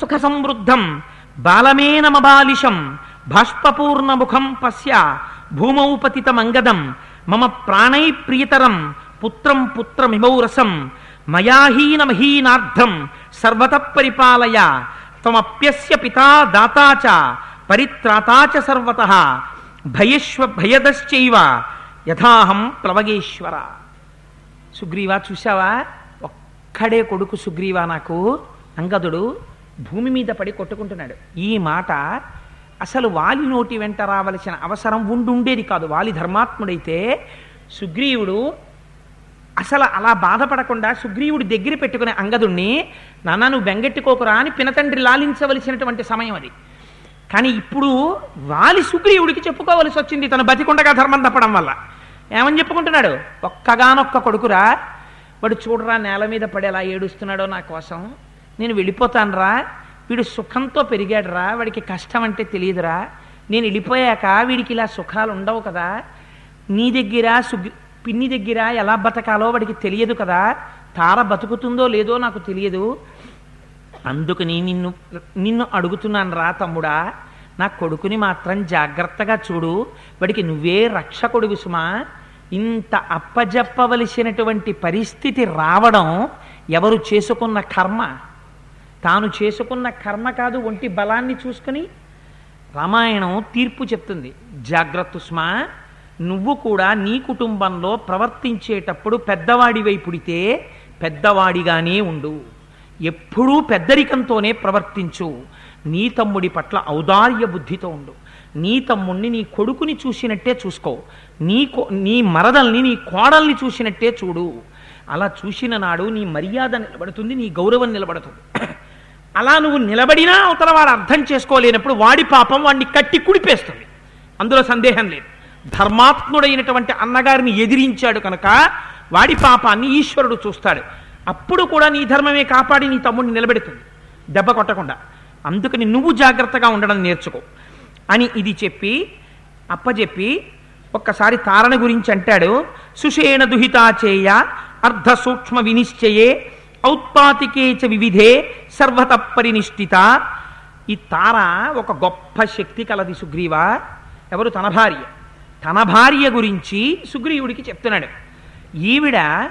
సుఖ సంవృద్ధం బాలమేనమబాలిషం బాష్పూర్ణముఖం పశ్య భూమౌపతితమంగదం మమ ప్రాణై ప్రియతరం పుత్రం పుత్రమిమౌ రసం మయాహీనమహీనార్థం సర్వత పరిపాలయ త్వమప్యస్య పితా దాతా చ పరిత్రాతా చ సర్వత భయశ్వ భయదశ్చైవ యథాహం ప్లవగేశ్వర. సుగ్రీవా చూసావా ఒక్కడే కొడుకు సుగ్రీవా నాకు అంగదుడు. భూమి మీద పడి కొట్టుకుంటున్నాడు. ఈ మాట అసలు వాలి నోటి వెంట రావలసిన అవసరం ఉండుండేది కాదు. వాలి ధర్మాత్ముడైతే సుగ్రీవుడు అసలు అలా బాధపడకుండా సుగ్రీవుడి దగ్గర పెట్టుకునే అంగదుణ్ణి నాన్న నువ్వు బెంగెట్టుకోకురా అని పినతండ్రి లాలించవలసినటువంటి సమయం అది. కానీ ఇప్పుడు వాలి సుగ్రీవుడికి చెప్పుకోవలసి వచ్చింది తను బతికుండగా ధర్మం తప్పడం వల్ల. ఏమని చెప్పుకుంటున్నాడు? ఒక్కగానొక్క కొడుకురా. వాడు చూడరా నేల మీద పడేలా ఏడుస్తున్నాడో నా కోసం. నేను వెళ్ళిపోతానురా. వీడు సుఖంతో పెరిగాడురా. వాడికి కష్టం అంటే తెలియదురా. నేను వెళ్ళిపోయాక వీడికి ఇలా సుఖాలు ఉండవు కదా. నీ దగ్గర సుగ్రీ పిన్ని దగ్గర ఎలా బతకాలో వాడికి తెలియదు కదా. తార బతుకుతుందో లేదో నాకు తెలియదు. అందుకని నిన్ను నిన్ను అడుగుతున్నాను రా తమ్ముడా. నా కొడుకుని మాత్రం జాగ్రత్తగా చూడు. వాడికి నువ్వే రక్ష కొడుకు సుమా. ఇంత అప్పజెప్పవలసినటువంటి పరిస్థితి రావడం ఎవరు చేసుకున్న కర్మ? తాను చేసుకున్న కర్మ కాదు ఒంటి బలాన్ని చూసుకుని రామాయణం తీర్పు చెప్తుంది. జాగ్రత్త సుమా నువ్వు కూడా నీ కుటుంబంలో ప్రవర్తించేటప్పుడు పెద్దవాడివై పుడితే పెద్దవాడిగానే ఉండు. ఎప్పుడూ పెద్దరికంతోనే ప్రవర్తించు. నీ తమ్ముడి పట్ల ఔదార్య బుద్ధితో ఉండు. నీ తమ్ముణ్ణి నీ కొడుకుని చూసినట్టే చూసుకో. నీ కో- నీ మరదల్ని నీ కోడల్ని చూసినట్టే చూడు. అలా చూసిన నాడు నీ మర్యాద నిలబడుతుంది నీ గౌరవం నిలబడుతుంది. అలా నువ్వు నిలబడినా అవతల వాడు అర్థం చేసుకోలేనప్పుడు వాడి పాపం వాడిని కట్టి కుడిపేస్తుంది. అందులో సందేహం లేదు. ధర్మాత్ముడైనటువంటి అన్నగారిని ఎదిరించాడు కనుక వాడి పాపాన్ని ఈశ్వరుడు చూస్తాడు. అప్పుడు కూడా నీ ధర్మమే కాపాడి నీ తమ్ముడిని నిలబెడుతుంది. దెబ్బ కొట్టకుండా. అందుకని నువ్వు జాగ్రత్తగా ఉండడం నేర్చుకో. అని ఇది చెప్పి అప్పచెప్పి ఒక్కసారి తారణ గురించి అంటాడు. సుషేణ దుహితాచేయ అర్ధ సూక్ష్మ వినిశ్చయే ఔత్పాతికే చ వివిధే సర్వత పరినిష్ఠిత. ఈ తార ఒక గొప్ప శక్తి కలది సుగ్రీవ. ఎవరు? తన భార్య. తన భార్య గురించి సుగ్రీవుడికి చెప్తున్నాడు. ఈవిడ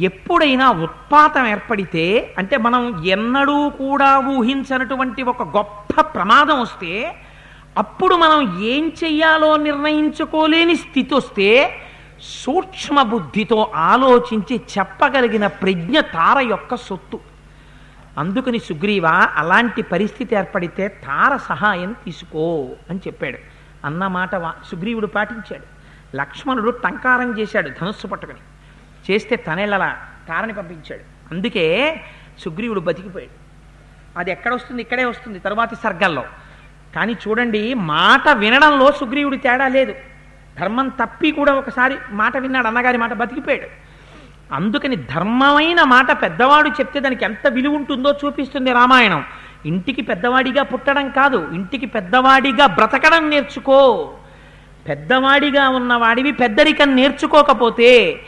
ఎప్పుడైనా ఉత్పాతం ఏర్పడితే అంటే మనం ఎన్నడూ కూడా ఊహించనటువంటి ఒక గొప్ప ప్రమాదం వస్తే అప్పుడు మనం ఏం చెయ్యాలో నిర్ణయించుకోలేని స్థితి వస్తే సూక్ష్మ బుద్ధితో ఆలోచించి చెప్పగలిగిన ప్రజ్ఞ తార యొక్క సొత్తు. అందుకని సుగ్రీవ అలాంటి పరిస్థితి ఏర్పడితే తార సహాయం తీసుకో అని చెప్పాడు. అన్నమాట సుగ్రీవుడు పాటించాడు. లక్ష్మణుడు టంకారం చేశాడు ధనుస్సు పట్టుకుని. చేస్తే తనెళ్ళలా తారని పంపించాడు. అందుకే సుగ్రీవుడు బతికిపోయాడు. అది ఎక్కడ వస్తుంది ఇక్కడే వస్తుంది తరువాతి సర్గల్లో కానీ చూడండి మాట వినడంలో సుగ్రీవుడి తేడా లేదు. ధర్మం తప్పి కూడా ఒకసారి మాట విన్నాడు అన్నగారి మాట బతికిపోయాడు. అందుకని ధర్మమైన మాట పెద్దవాడు చెప్తే దానికి ఎంత విలువ ఉంటుందో చూపిస్తుంది రామాయణం. ఇంటికి పెద్దవాడిగా పుట్టడం కాదు ఇంటికి పెద్దవాడిగా బ్రతకడం నేర్చుకో. పెద్దవాడిగా ఉన్నవాడివి పెద్దరికం నేర్చుకోకపోతే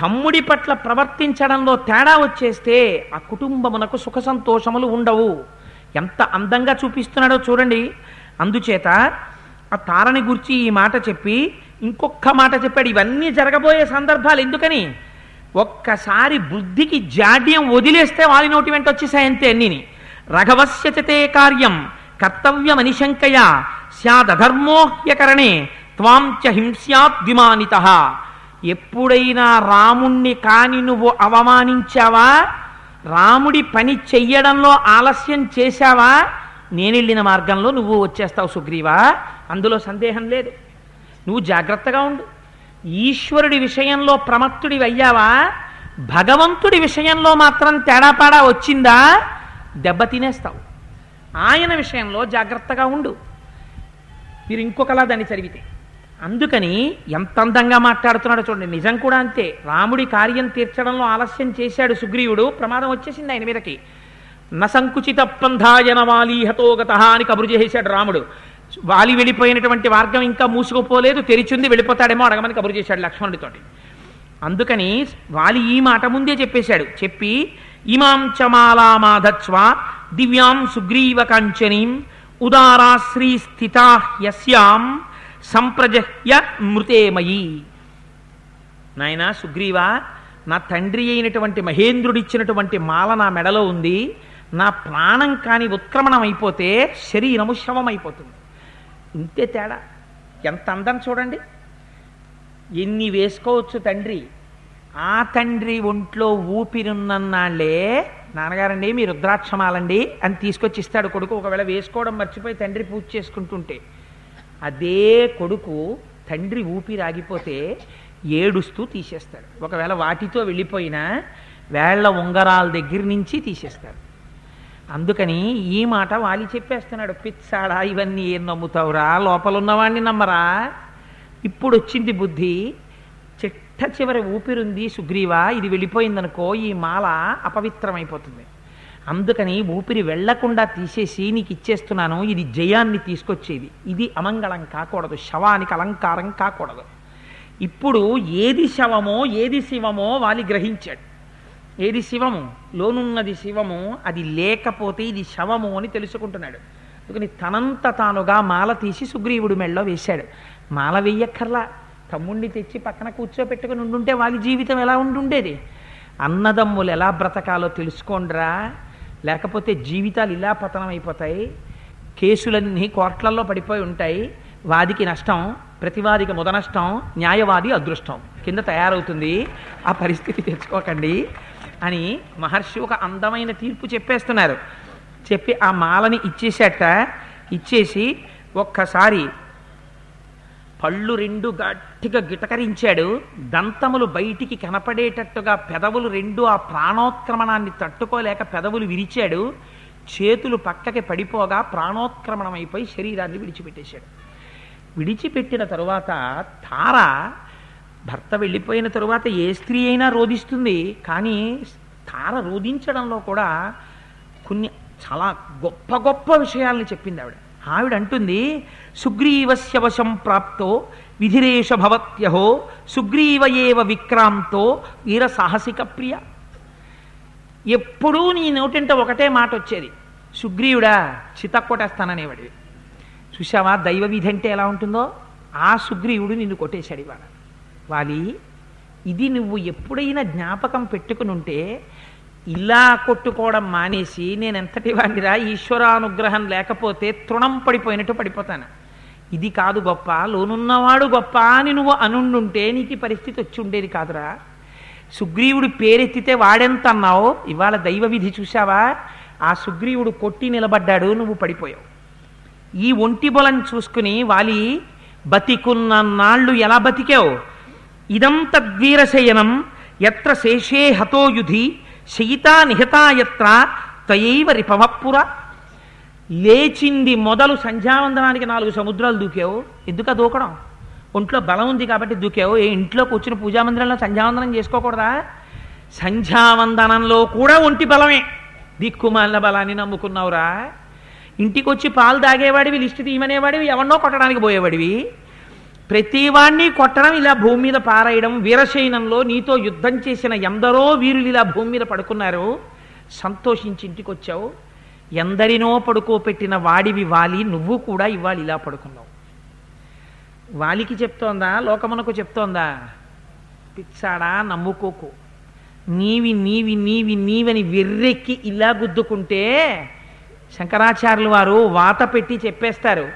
తమ్ముడి పట్ల ప్రవర్తించడంలో తేడా వచ్చేస్తే ఆ కుటుంబమునకు సుఖ సంతోషములు ఉండవు. ఎంత అందంగా చూపిస్తున్నాడో చూడండి. అందుచేత ఆ తారని గురించి ఈ మాట చెప్పి ఇంకొక మాట చెప్పాడు. ఇవన్నీ జరగబోయే సందర్భాలు ఎందుకని? ఒక్కసారి బుద్ధికి జాడ్యం వదిలేస్తే వారి నోటి వెంట వచ్చేసాయంతే అన్నిని. రఘవస్యచతే కార్యం కర్తవ్యమనిశంకయ స్యాదధర్మోహ్యకరణే త్వాం చ హింస్యాద్విమానిత ఎప్పుడైనా రాముణ్ణి కాని నువ్వు అవమానించావా? రాముడి పని చెయ్యడంలో ఆలస్యం చేశావా? నేనెళ్ళిన మార్గంలో నువ్వు వచ్చేస్తావు సుగ్రీవా? అందులో సందేహం లేదు. నువ్వు జాగ్రత్తగా ఉండు. ఈశ్వరుడి విషయంలో ప్రమత్తుడి అయ్యావా భగవంతుడి విషయంలో మాత్రం తేడాపాడా వచ్చిందా? దెబ్బ తినేస్తావు. ఆయన విషయంలో జాగ్రత్తగా ఉండు. మీరు ఇంకొకలా దాన్ని చదివితే. అందుకని ఎంత అందంగా మాట్లాడుతున్నాడో చూడండి. నిజం కూడా అంతే. రాముడి కార్యం తీర్చడంలో ఆలస్యం చేశాడు సుగ్రీవుడు. ప్రమాదం వచ్చేసింది ఆయన మీదకి. నసంకుచిత పంధాయన వాలీహతో గత అని కబురు చేసేశాడు రాముడు. వాలి వెళ్ళిపోయినటువంటి మార్గం ఇంకా మూసుకుపోలేదు తెరిచింది వెళ్ళిపోతాడేమో అడగమని కబురు చేశాడు లక్ష్మణుడితోటి. అందుకని వాలి ఈ మాట ముందే చెప్పేశాడు. చెప్పి ఇమాం చమాలా మాధత్స్వ దివ్యాం సుగ్రీవ కాంచనీం ఉదారాశ్రీ స్థితా యస్యాం సంప్రజహ్య మృతేమయి నాయనా సుగ్రీవ నా తండ్రి అయినటువంటి మహేంద్రుడిచ్చినటువంటి మాల నా మెడలో ఉంది. నా ప్రాణం కాని ఉత్క్రమణం అయిపోతే శరీరము శవమైపోతుంది. ఇంతే తేడా. ఎంత అందం చూడండి. ఎన్ని వేసుకోవచ్చు తండ్రి? ఆ తండ్రి ఒంట్లో ఊపిరున్నన్నాళ్ళే నాన్నగారండి మీ రుద్రాక్షమాలండి అని తీసుకొచ్చి ఇస్తాడు కొడుకు. ఒకవేళ వేసుకోవడం మర్చిపోయి తండ్రి పూజ చేసుకుంటుంటే. అదే కొడుకు తండ్రి ఊపిరి ఆగిపోతే ఏడుస్తూ తీసేస్తాడు. ఒకవేళ వాటితో వెళ్ళిపోయినా వేళ్ళ ఉంగరాల దగ్గర నుంచి తీసేస్తాడు. అందుకని ఈ మాట వాలి చెప్పేస్తున్నాడు. పిచ్చాడా ఇవన్నీ ఏం నమ్ముతావురా? లోపల నమ్మరా? ఇప్పుడు వచ్చింది బుద్ధి. చిట్ట చివరి ఊపిరుంది సుగ్రీవా ఇది వెళ్ళిపోయిందనుకో ఈ మాల అపవిత్రమైపోతుంది. అందుకని ఊపిరి వెళ్ళకుండా తీసేసి నీకు ఇచ్చేస్తున్నాను ఇది జయాన్ని తీసుకొచ్చేది. ఇది అమంగళం కాకూడదు శవానికి అలంకారం కాకూడదు. ఇప్పుడు ఏది శవమో ఏది శివమో వాలి గ్రహించాడు. ఏది శివము? లోనున్నది శివము అది లేకపోతే ఇది శవము అని తెలుసుకుంటున్నాడు. అందుకని తనంత తానుగా మాల తీసి సుగ్రీవుడు మెళ్ళలో వేశాడు. మాల వెయ్యక్కర్లా తమ్ముణ్ణి తెచ్చి పక్కన కూర్చోపెట్టుకుని ఉండుంటే వాళ్ళ జీవితం ఎలా ఉండుండేది? అన్నదమ్ములు ఎలా బ్రతకాలో తెలుసుకోండిరా. లేకపోతే జీవితాలు ఇలా పతనం అయిపోతాయి కేసులన్నీ కోట్లల్లో పడిపోయి ఉంటాయి. వాదికి నష్టం ప్రతివాదికి ముద నష్టం న్యాయవాది అదృష్టం. కింద తయారవుతుంది ఆ పరిస్థితి తెచ్చుకోకండి అని మహర్షి ఒక అందమైన తీర్పు చెప్పేస్తున్నారు. చెప్పి ఆ మాలని ఇచ్చేసేట ఇచ్చేసి ఒక్కసారి పళ్ళు రెండు గట్టిగా గిటకరించాడు. దంతములు బయటికి కనపడేటట్టుగా పెదవులు రెండు ఆ ప్రాణోత్క్రమణాన్ని తట్టుకోలేక పెదవులు విరిచాడు. చేతులు పక్కకి పడిపోగా ప్రాణోత్క్రమణమైపోయి శరీరాన్ని విడిచిపెట్టేశాడు. విడిచిపెట్టిన తరువాత తార భర్త వెళ్ళిపోయిన తరువాత ఏ స్త్రీ అయినా రోధిస్తుంది. కానీ తార రోధించడంలో కూడా కొన్ని చాలా గొప్ప గొప్ప విషయాల్ని చెప్పింది ఆవిడ. ఆవిడ అంటుంది సుగ్రీవస్య వశం ప్రాప్తో విధిరేష భవత్యహో సుగ్రీవ ఏవ విక్రాంతో వీర సాహసిక ప్రియ. ఎప్పుడూ నీ నోటింట ఒకటే మాట వచ్చేది సుగ్రీవుడా చితక్కొట్టేస్తాననేవాడివి. చూసావా దైవ విధి అంటే ఎలా ఉంటుందో? ఆ సుగ్రీవుడు నిన్ను కొట్టేశాడు ఇవాళ. వాలి ఇది నువ్వు ఎప్పుడైనా జ్ఞాపకం పెట్టుకుని ఉంటే ఇలా కొట్టుకోవడం మానేసి నేను ఎంతటి వాడిరా ఈశ్వరానుగ్రహం లేకపోతే తృణం పడిపోయినట్టు పడిపోతాను. ఇది కాదు గొప్ప లోనున్నవాడు గొప్ప అని నువ్వు అనుండుంటే నీకు పరిస్థితి వచ్చి ఉండేది కాదురా. సుగ్రీవుడు పేరెత్తితే వాడెంత అన్నావు ఇవాళ దైవ విధి చూసావా ఆ సుగ్రీవుడు కొట్టి నిలబడ్డాడు నువ్వు పడిపోయావు. ఈ ఒంటి బలం చూసుకుని వాలి బతికున్న నాళ్ళు ఎలా బతికావు? ఇదంత తద్వీరశయనం ఎత్ర శేషే హతోయుధి శయితా నిహతాయత్ర తయైవ రిపవప్పుర లేచింది మొదలు సంధ్యావందనానికి నాలుగు సముద్రాలు దూకావు ఎందుకు దూకడం? ఒంట్లో బలం ఉంది కాబట్టి దూకావు ఏ ఇంట్లో కూర్చుని పూజామందిరంలో సంధ్యావందనం చేసుకోకూడదా? సంధ్యావందనంలో కూడా ఒంటి బలమే. దిక్కుమాలిన బలాన్ని నమ్ముకున్నావురా. ఇంటికి వచ్చి పాలు తాగేవాడివి లిస్టు తీయమనేవాడివి ఎవరినో కొట్టడానికి పోయేవాడివి. ప్రతివాణ్ణి కొట్టడం ఇలా భూమి మీద పారేయడం వీరశైనంలో నీతో యుద్ధం చేసిన ఎందరో వీరులు ఇలా భూమి మీద పడుకున్నారు. సంతోషించి ఇంటికి వచ్చావు ఎందరినో పడుకోపెట్టిన వాడివి వాలి నువ్వు కూడా ఇవాళ ఇలా పడుకున్నావు. వాలికి చెప్తోందా లోకమునకు చెప్తోందా? పిచ్చాడా నమ్ముకోకు. నీవి నీవి నీవి నీవని వెర్రెక్కి ఇలా గుద్దుకుంటే శంకరాచార్యులు వారు వాత పెట్టి చెప్పేస్తారు.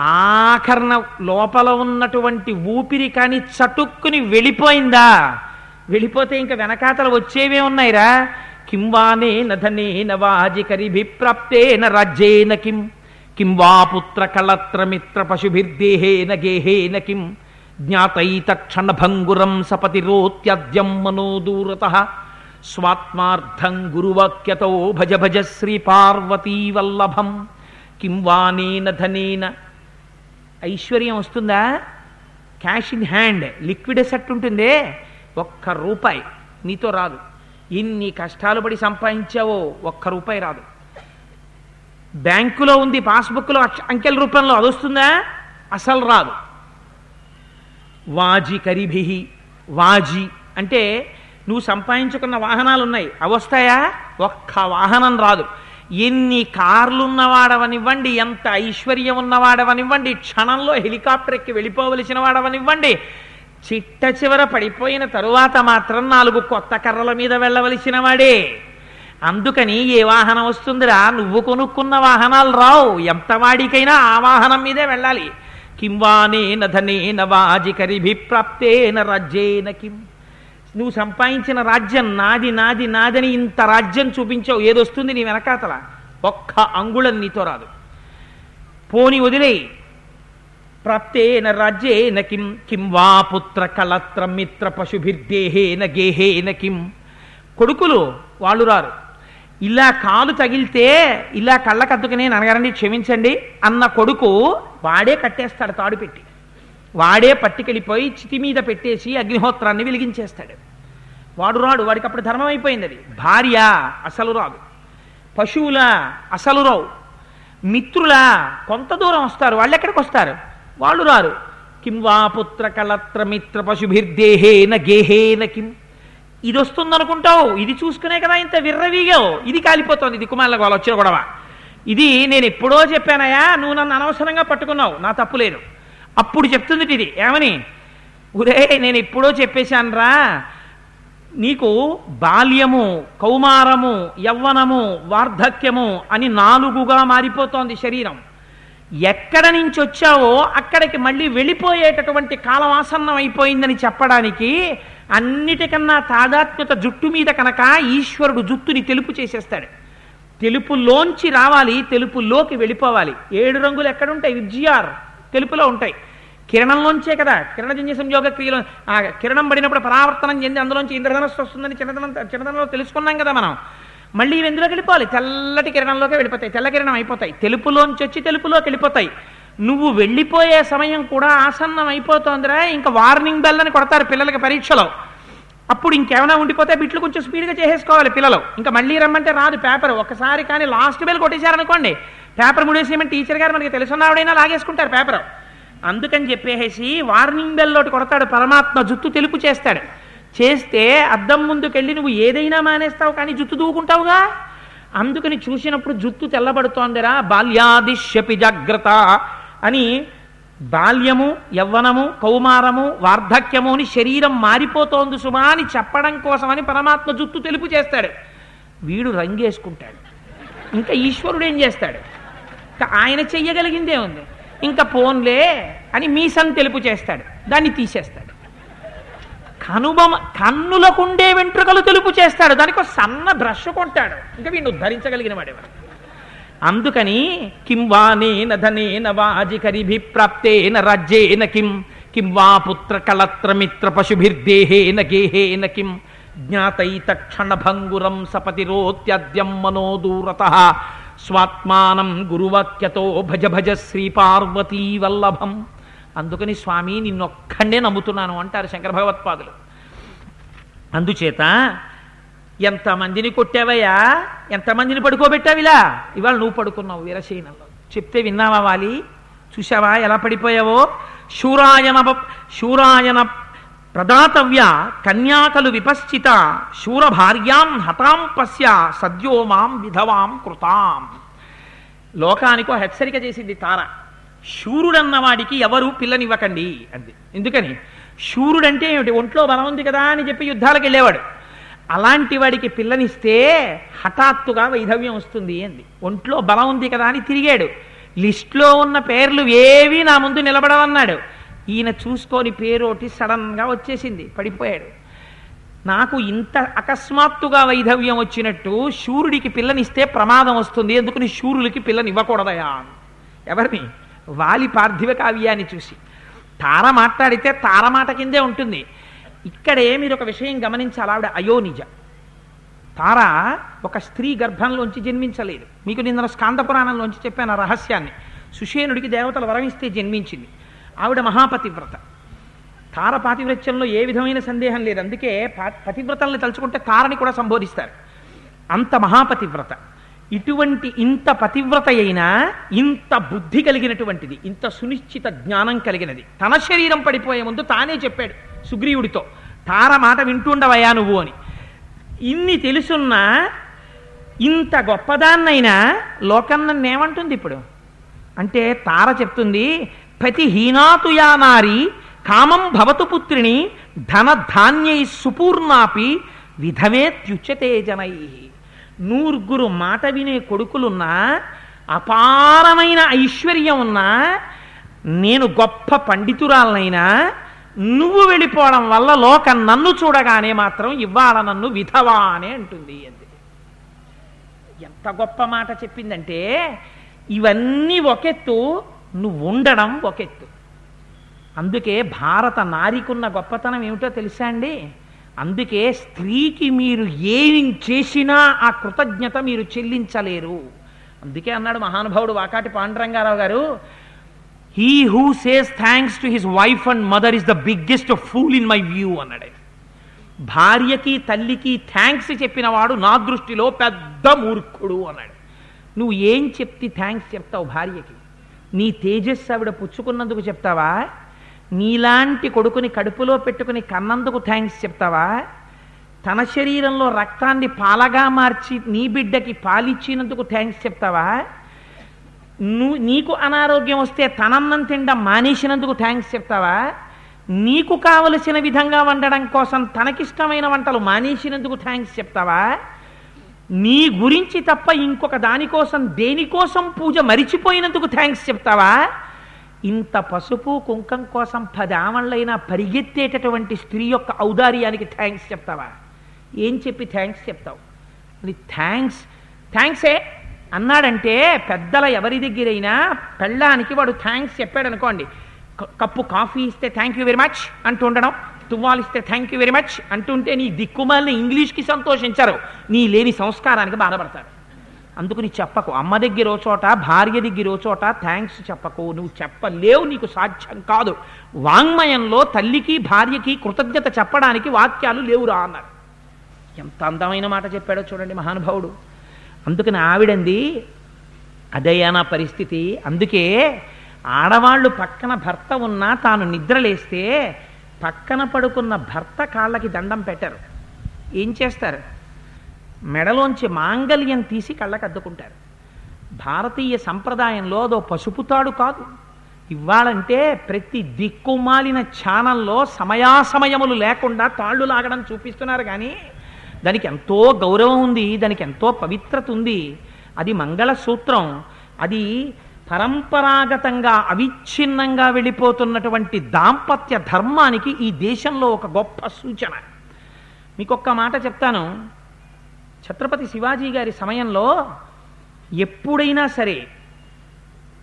ఆఖరణ లోపల ఉన్నటువంటి ఊపిరి కానీ చటుక్కుని వెళ్ళిపోయిందా? వెళ్ళిపోతే ఇంకా వెనకాతల వచ్చేవే ఉన్నాయిరా. కింవానే వానే నధనేన వాజికరిభిప్రాప్తేన రాజ్యేన కిం. కిం వా పుత్ర కళత్రమిత్ర పశుభిర్దేహేన గేహేన కిం. జ్ఞాతైతక్షణభంగురం సపతిరోత్యద్యం మనోదూరత. స్వాత్మార్థం గురువాక్యతో భజ భజ శ్రీ పార్వతీ వల్లభం కిం వానేన ధనేన. ఐశ్వర్యం వస్తుందా? Cash in hand liquid asset ఉంటుందే? ఒక్క రూపాయి నీతో రాదు. ఇన్ని కష్టాలు పడి సంపాదించావో ఒక్క రూపాయి రాదు. బ్యాంకులో ఉంది పాస్బుక్లో అంకెల రూపంలో అది వస్తుందా అసలు రాదు. వాజి కరిభిహి వాజి అంటే నువ్వు సంపాదించుకున్న వాహనాలు ఉన్నాయి అవి వస్తాయా? ఒక్క వాహనం రాదు. ఎన్ని కార్లు ఉన్నవాడవనివ్వండి ఎంత ఐశ్వర్యం ఉన్నవాడవనివ్వండి క్షణంలో హెలికాప్టర్ ఎక్కి వెళ్ళిపోవలసిన వాడవనివ్వండి చిట్ట చివర పడిపోయిన తరువాత మాత్రం నాలుగు కొత్త కర్రల మీద వెళ్ళవలసిన వాడే అందుకని ఏ వాహనం వస్తుందిరా? నువ్వు కొనుక్కున్న వాహనాలు రావు. ఎంత వాడికైనా ఆ వాహనం మీదే వెళ్ళాలి. కింవానేన నధనే నవాజి ప్రాప్తేన రాజ్యేన కిం నువ్వు సంపాదించిన రాజ్యం నాది నాది నాదని ఇంత రాజ్యం చూపించావు. ఏదొస్తుంది నీ వెనకాతల? ఒక్క అంగుళం నీతో రాదు. పోని వదిలేయి. ప్రాప్తేన రాజ్యే కిం కిం వా పుత్ర కళత్ర మిత్ర పశుభిర్దేహేన గేహేన కిం. కొడుకులు వాళ్ళు రారు. ఇలా కాలు తగిలితే ఇలా కళ్ళకద్దుకుని ననగారండి క్షమించండి అన్న కొడుకు వాడే కట్టేస్తాడు తాడు పెట్టి. వాడే పట్టుకెళ్ళిపోయి చితి మీద పెట్టేసి అగ్నిహోత్రాన్ని వెలిగించేస్తాడు. వాడు రాడు వాడికి అప్పుడు ధర్మం అయిపోయింది అది. భార్య అసలు రాదు. పశువుల అసలు రావు. మిత్రుల కొంత దూరం వస్తారు వాళ్ళు ఎక్కడికి వస్తారు? వాళ్ళు రారు. కిం వా పుత్ర కలత్ర మిత్ర పశుభిర్దేహేన గేహేన కిం. ఇది వస్తుందనుకుంటావు ఇది చూసుకునే కదా ఇంత విర్రవీగావు ఇది కాలిపోతుంది ఇది కుమారులకు వాళ్ళు వచ్చిన గొడవ. ఇది నేను ఎప్పుడో చెప్పానయా నువ్వు నన్ను అనవసరంగా పట్టుకున్నావు నా తప్పు లేదు. అప్పుడు చెప్తుంది ఇది ఏమని? ఉదయ్ నేను ఎప్పుడో చెప్పేశానురా. నీకు బాల్యము కౌమారము యవ్వనము వార్ధక్యము అని నాలుగుగా మారిపోతోంది శరీరం. ఎక్కడ నుంచి వచ్చావో అక్కడికి మళ్ళీ వెళ్ళిపోయేటటువంటి కాలం ఆసన్నం అయిపోయిందని చెప్పడానికి అన్నిటికన్నా తాదాత్మ్యత జుట్టు మీద కనుక ఈశ్వరుడు జుట్టుని తెలుపు చేసేస్తాడు. తెలుపులోంచి రావాలి తెలుపులోకి వెళ్ళిపోవాలి. ఏడు రంగులు ఎక్కడుంటాయి? విబ్జిఆర్ తెలుపులో ఉంటాయి. కిరణంలోంచే కదా కిరణజన్య సంయోగ క్రియలో ఆ కిరణం పడినప్పుడు పరావర్తనం చెంది అందులోంచి ఇంద్రధనస్సు వస్తుందని చిన్నదనం చిన్నదనంలో తెలుసుకున్నాం కదా మనం. మళ్ళీ ఇవి ఎందులోకి వెళ్ళిపోవాలి? తెల్లటి కిరణంలోకి వెళ్ళిపోతాయి తెల్ల కిరణం అయిపోతాయి. తెలుపులోంచి వచ్చి తెలుపులోకి వెళ్ళిపోతాయి. నువ్వు వెళ్ళిపోయే సమయం కూడా ఆసన్నం అయిపోతోందిరా ఇంకా వార్నింగ్ బెల్ అని కొడతారు పిల్లలకి పరీక్షలో. అప్పుడు ఇంకేమైనా ఉండిపోతే బిట్లు కొంచెం స్పీడ్గా చేసేసుకోవాలి పిల్లలు. ఇంకా మళ్ళీ రమ్మంటే రాదు పేపర్. ఒకసారి కానీ లాస్ట్ బెల్ కొట్టేశారనుకోండి పేపర్ ముడేసేయమని టీచర్ గారు మనకి తెలుసున్నావిడైనా లాగేసుకుంటారు పేపర్. అందుకని చెప్పేసి వార్నింగ్ బెల్ ఒకటి కొడతాడు పరమాత్మ జుత్తు తెలుపు చేస్తాడు. చేస్తే అద్దం ముందుకెళ్ళి నువ్వు ఏదైనా మానేస్తావు కానీ జుత్తు దూకుంటావుగా? అందుకని చూసినప్పుడు జుత్తు తెల్లబడుతోందిరా బాల్యాదిశ్యపి జాగ్రత్త అని బాల్యము యవ్వనము కౌమారము వార్ధక్యము అని శరీరం మారిపోతోంది సుమా అని చెప్పడం కోసమని పరమాత్మ జుత్తు తెలుపు చేస్తాడు. వీడు రంగేసుకుంటాడు. ఇంకా ఈశ్వరుడు ఏం చేస్తాడు? ఆయన చెయ్యగలిగిందే ఉంది. ఇంకా పోన్లే అని మీసం తెలుపు చేస్తాడు. దాన్ని తీసేస్తాడు. కనుబొమ కన్నులకుండే వెంట్రుకలు తెలుపు చేస్తాడు. దానికి సన్న బ్రష్ కొంటాడు. ఇంకా వీడిని ఉద్ధరించగలిగిన వాడేవాడు అందుకని కిం వా నేన ధనేన వాజికరిభి ప్రాప్తేన రాజ్యేన కిం కిం వా పుత్ర కళత్ర మిత్ర పశుభిర్దేహేన గేహేన కిం జ్ఞాతైత క్షణభంగురం సపతిరోత్యద్యం మనోదూరత స్వాత్మానం గురువాక్యతో భజ భజ శ్రీ పార్వతీ వల్లభం అందుకని స్వామి నిన్నొక్కడే నమ్ముతున్నాను అంటారు శంకర భగవత్పాదులు. అందుచేత ఎంతమందిని కొట్టావయ్యా? ఎంతమందిని పడుకోబెట్టావిలా? ఇవాళ నువ్వు పడుకున్నావు వీరశైనంలో. చెప్తే విన్నావా వాలి? చూసావా ఎలా పడిపోయావో? శూరాయన శూరాయన ప్రదాతవ్య కన్యాకలు విపశ్చిత శూర భార్యాం హతాం పశ్య సద్యో మాం విధవాం కృతాం. లోకానికో హెచ్చరిక చేసింది తార. శూరుడన్నవాడికి ఎవరు పిల్లనివ్వకండి అంది. ఎందుకని? శూరుడంటే ఏమిటి? ఒంట్లో బలం ఉంది కదా అని చెప్పి యుద్ధాలకు వెళ్ళేవాడు. అలాంటి వాడికి పిల్లనిస్తే హఠాత్తుగా వైధవ్యం వస్తుంది అంది. ఒంట్లో బలం ఉంది కదా అని తిరిగాడు. లిస్ట్లో ఉన్న పేర్లు ఏవి నా ముందు నిలబడవన్నాడు. ఈయన చూసుకొని పేరోటి సడన్గా వచ్చేసింది పడిపోయాడు. నాకు ఇంత అకస్మాత్తుగా వైధవ్యం వచ్చినట్టు శూరుడికి పిల్లనిస్తే ప్రమాదం వస్తుంది ఎందుకని శూరులకి పిల్లనివ్వకూడదయా? ఎవరిని? వాలి పార్థివ కావ్యాన్ని చూసి. తార మాట్లాడితే తార మాట కిందే ఉంటుంది. ఇక్కడే మీరు ఒక విషయం గమనించాలి ఆవిడ అయోనిజ. తార ఒక స్త్రీ గర్భంలోంచి జన్మించలేదు. మీకు నిన్న స్కాంద పురాణంలోంచి చెప్పాను రహస్యాన్ని. సుషేనుడికి దేవతలు వరమిస్తే జన్మించింది. ఆవిడ మహాపతివ్రత. తార పాతివ్రత్యంలో ఏ విధమైన సందేహం లేదు. అందుకే పతివ్రతల్ని తలుచుకుంటే తారని కూడా సంబోధిస్తారు. అంత మహాపతివ్రత. ఇటువంటి ఇంత పతివ్రత అయినా ఇంత బుద్ధి కలిగినటువంటిది ఇంత సునిశ్చిత జ్ఞానం కలిగినది. తన శరీరం పడిపోయే ముందు తానే చెప్పాడు సుగ్రీవుడితో. తార మాట వింటుండవయ్యా నువ్వు అని. ఇన్ని తెలుసున్నా ఇంత గొప్పదాన్నైనా లోకం నన్ను ఇప్పుడు? అంటే తార చెప్తుంది ప్రతి హీనాతు యానారి కామం భవతు పుత్రిని ధన ధాన్యై సుపూర్ణాపి విధవేత్యుచ్యతే జనై నూర్గురు మాట వినే కొడుకులున్నా అపారమైన ఐశ్వర్యం ఉన్నా నేను గొప్ప పండితురాలనైనా నువ్వు వెళ్ళిపోవడం వల్ల లోకం నన్ను చూడగానే మాత్రం ఇవ్వాల నన్ను విధవా అనే అంటుంది అంది ఎంత గొప్ప మాట చెప్పిందంటే ఇవన్నీ ఒకెత్తు నువ్వు ఉండడం ఒక ఎత్తు అందుకే భారత నారికున్న గొప్పతనం ఏమిటో తెలుసా అండి? అందుకే స్త్రీకి మీరు ఏమి చేసినా ఆ కృతజ్ఞత మీరు చెల్లించలేరు. అందుకే అన్నాడు మహానుభావుడు వాకాటి పాండురంగారావు గారు he who says thanks to his wife and mother is the biggest fool in my view అన్నాడు భార్యకి తల్లికి థ్యాంక్స్ చెప్పిన వాడు నా దృష్టిలో పెద్ద మూర్ఖుడు అన్నాడు. నువ్వు ఏం చెప్తే థ్యాంక్స్ చెప్తావు భార్యకి? నీ తేజస్సు ఆవిడ పుచ్చుకున్నందుకు చెప్తావా? నీలాంటి కొడుకుని కడుపులో పెట్టుకుని కన్నందుకు థ్యాంక్స్ చెప్తావా? తన శరీరంలో రక్తాన్ని పాలగా మార్చి నీ బిడ్డకి పాలిచ్చినందుకు థ్యాంక్స్ చెప్తావా? నువ్వు నీకు అనారోగ్యం వస్తే తనన్నం తినడం మానేసినందుకు థ్యాంక్స్ చెప్తావా? నీకు కావలసిన విధంగా వండడం కోసం తనకిష్టమైన వంటలు మానేసినందుకు థ్యాంక్స్ చెప్తావా? నీ గురించి తప్ప ఇంకొక దానికోసం దేనికోసం పూజ మరిచిపోయినందుకు థ్యాంక్స్ చెప్తావా? ఇంత పసుపు కుంకం కోసం పది ఆమళ్ళైనా పరిగెత్తేటటువంటి స్త్రీ యొక్క ఔదార్యానికి థ్యాంక్స్ చెప్తావా? ఏం చెప్పి థ్యాంక్స్ చెప్తావు? అది థ్యాంక్స్ థ్యాంక్సే అన్నాడంటే పెద్దల ఎవరి దగ్గరైనా పెళ్ళానికి వాడు థ్యాంక్స్ చెప్పాడు అనుకోండి కప్పు కాఫీ ఇస్తే థ్యాంక్ యూ వెరీ మచ్ అంటూ ఉండడం. తువ్వాలిస్తే థ్యాంక్ యూ వెరీ మచ్ అంటుంటే నీ దిక్కుమాలిన ఇంగ్లీష్కి సంతోషించరు. నీ లేని సంస్కారానికి బాధపడతారు. అందుకు నీ చెప్పకు. అమ్మ దగ్గర చోట భార్య దగ్గర చోట థ్యాంక్స్ చెప్పకు. నువ్వు చెప్పలేవు నీకు సాధ్యం కాదు. వాంగ్మయంలో తల్లికి భార్యకి కృతజ్ఞత చెప్పడానికి వాక్యాలు లేవురా అన్నారు. ఎంత అందమైన మాట చెప్పాడో చూడండి మహానుభావుడు. అందుకని ఆవిడంది అదయ్యా నా పరిస్థితి. అందుకే ఆడవాళ్ళు పక్కన భర్త ఉన్నా తాను నిద్రలేస్తే పక్కన పడుకున్న భర్త కాళ్ళకి దండం పెట్టరు. ఏం చేస్తారు? మెడలోంచి మాంగల్యం తీసి కళ్ళకి అద్దుకుంటారు. భారతీయ సంప్రదాయంలో అదో పసుపుతాడు కాదు. ఇవ్వాలంటే ప్రతి దిక్కుమాలిన ఛానల్లో సమయాసమయములు లేకుండా తాళ్ళు లాగడం చూపిస్తున్నారు కానీ దానికి ఎంతో గౌరవం ఉంది దానికి ఎంతో పవిత్రత ఉంది. అది మంగళసూత్రం. అది పరంపరాగతంగా అవిచ్ఛిన్నంగా వెళ్ళిపోతున్నటువంటి దాంపత్య ధర్మానికి ఈ దేశంలో ఒక గొప్ప సూచన. మీకు ఒక్క మాట చెప్తాను. ఛత్రపతి శివాజీ గారి సమయంలో ఎప్పుడైనా సరే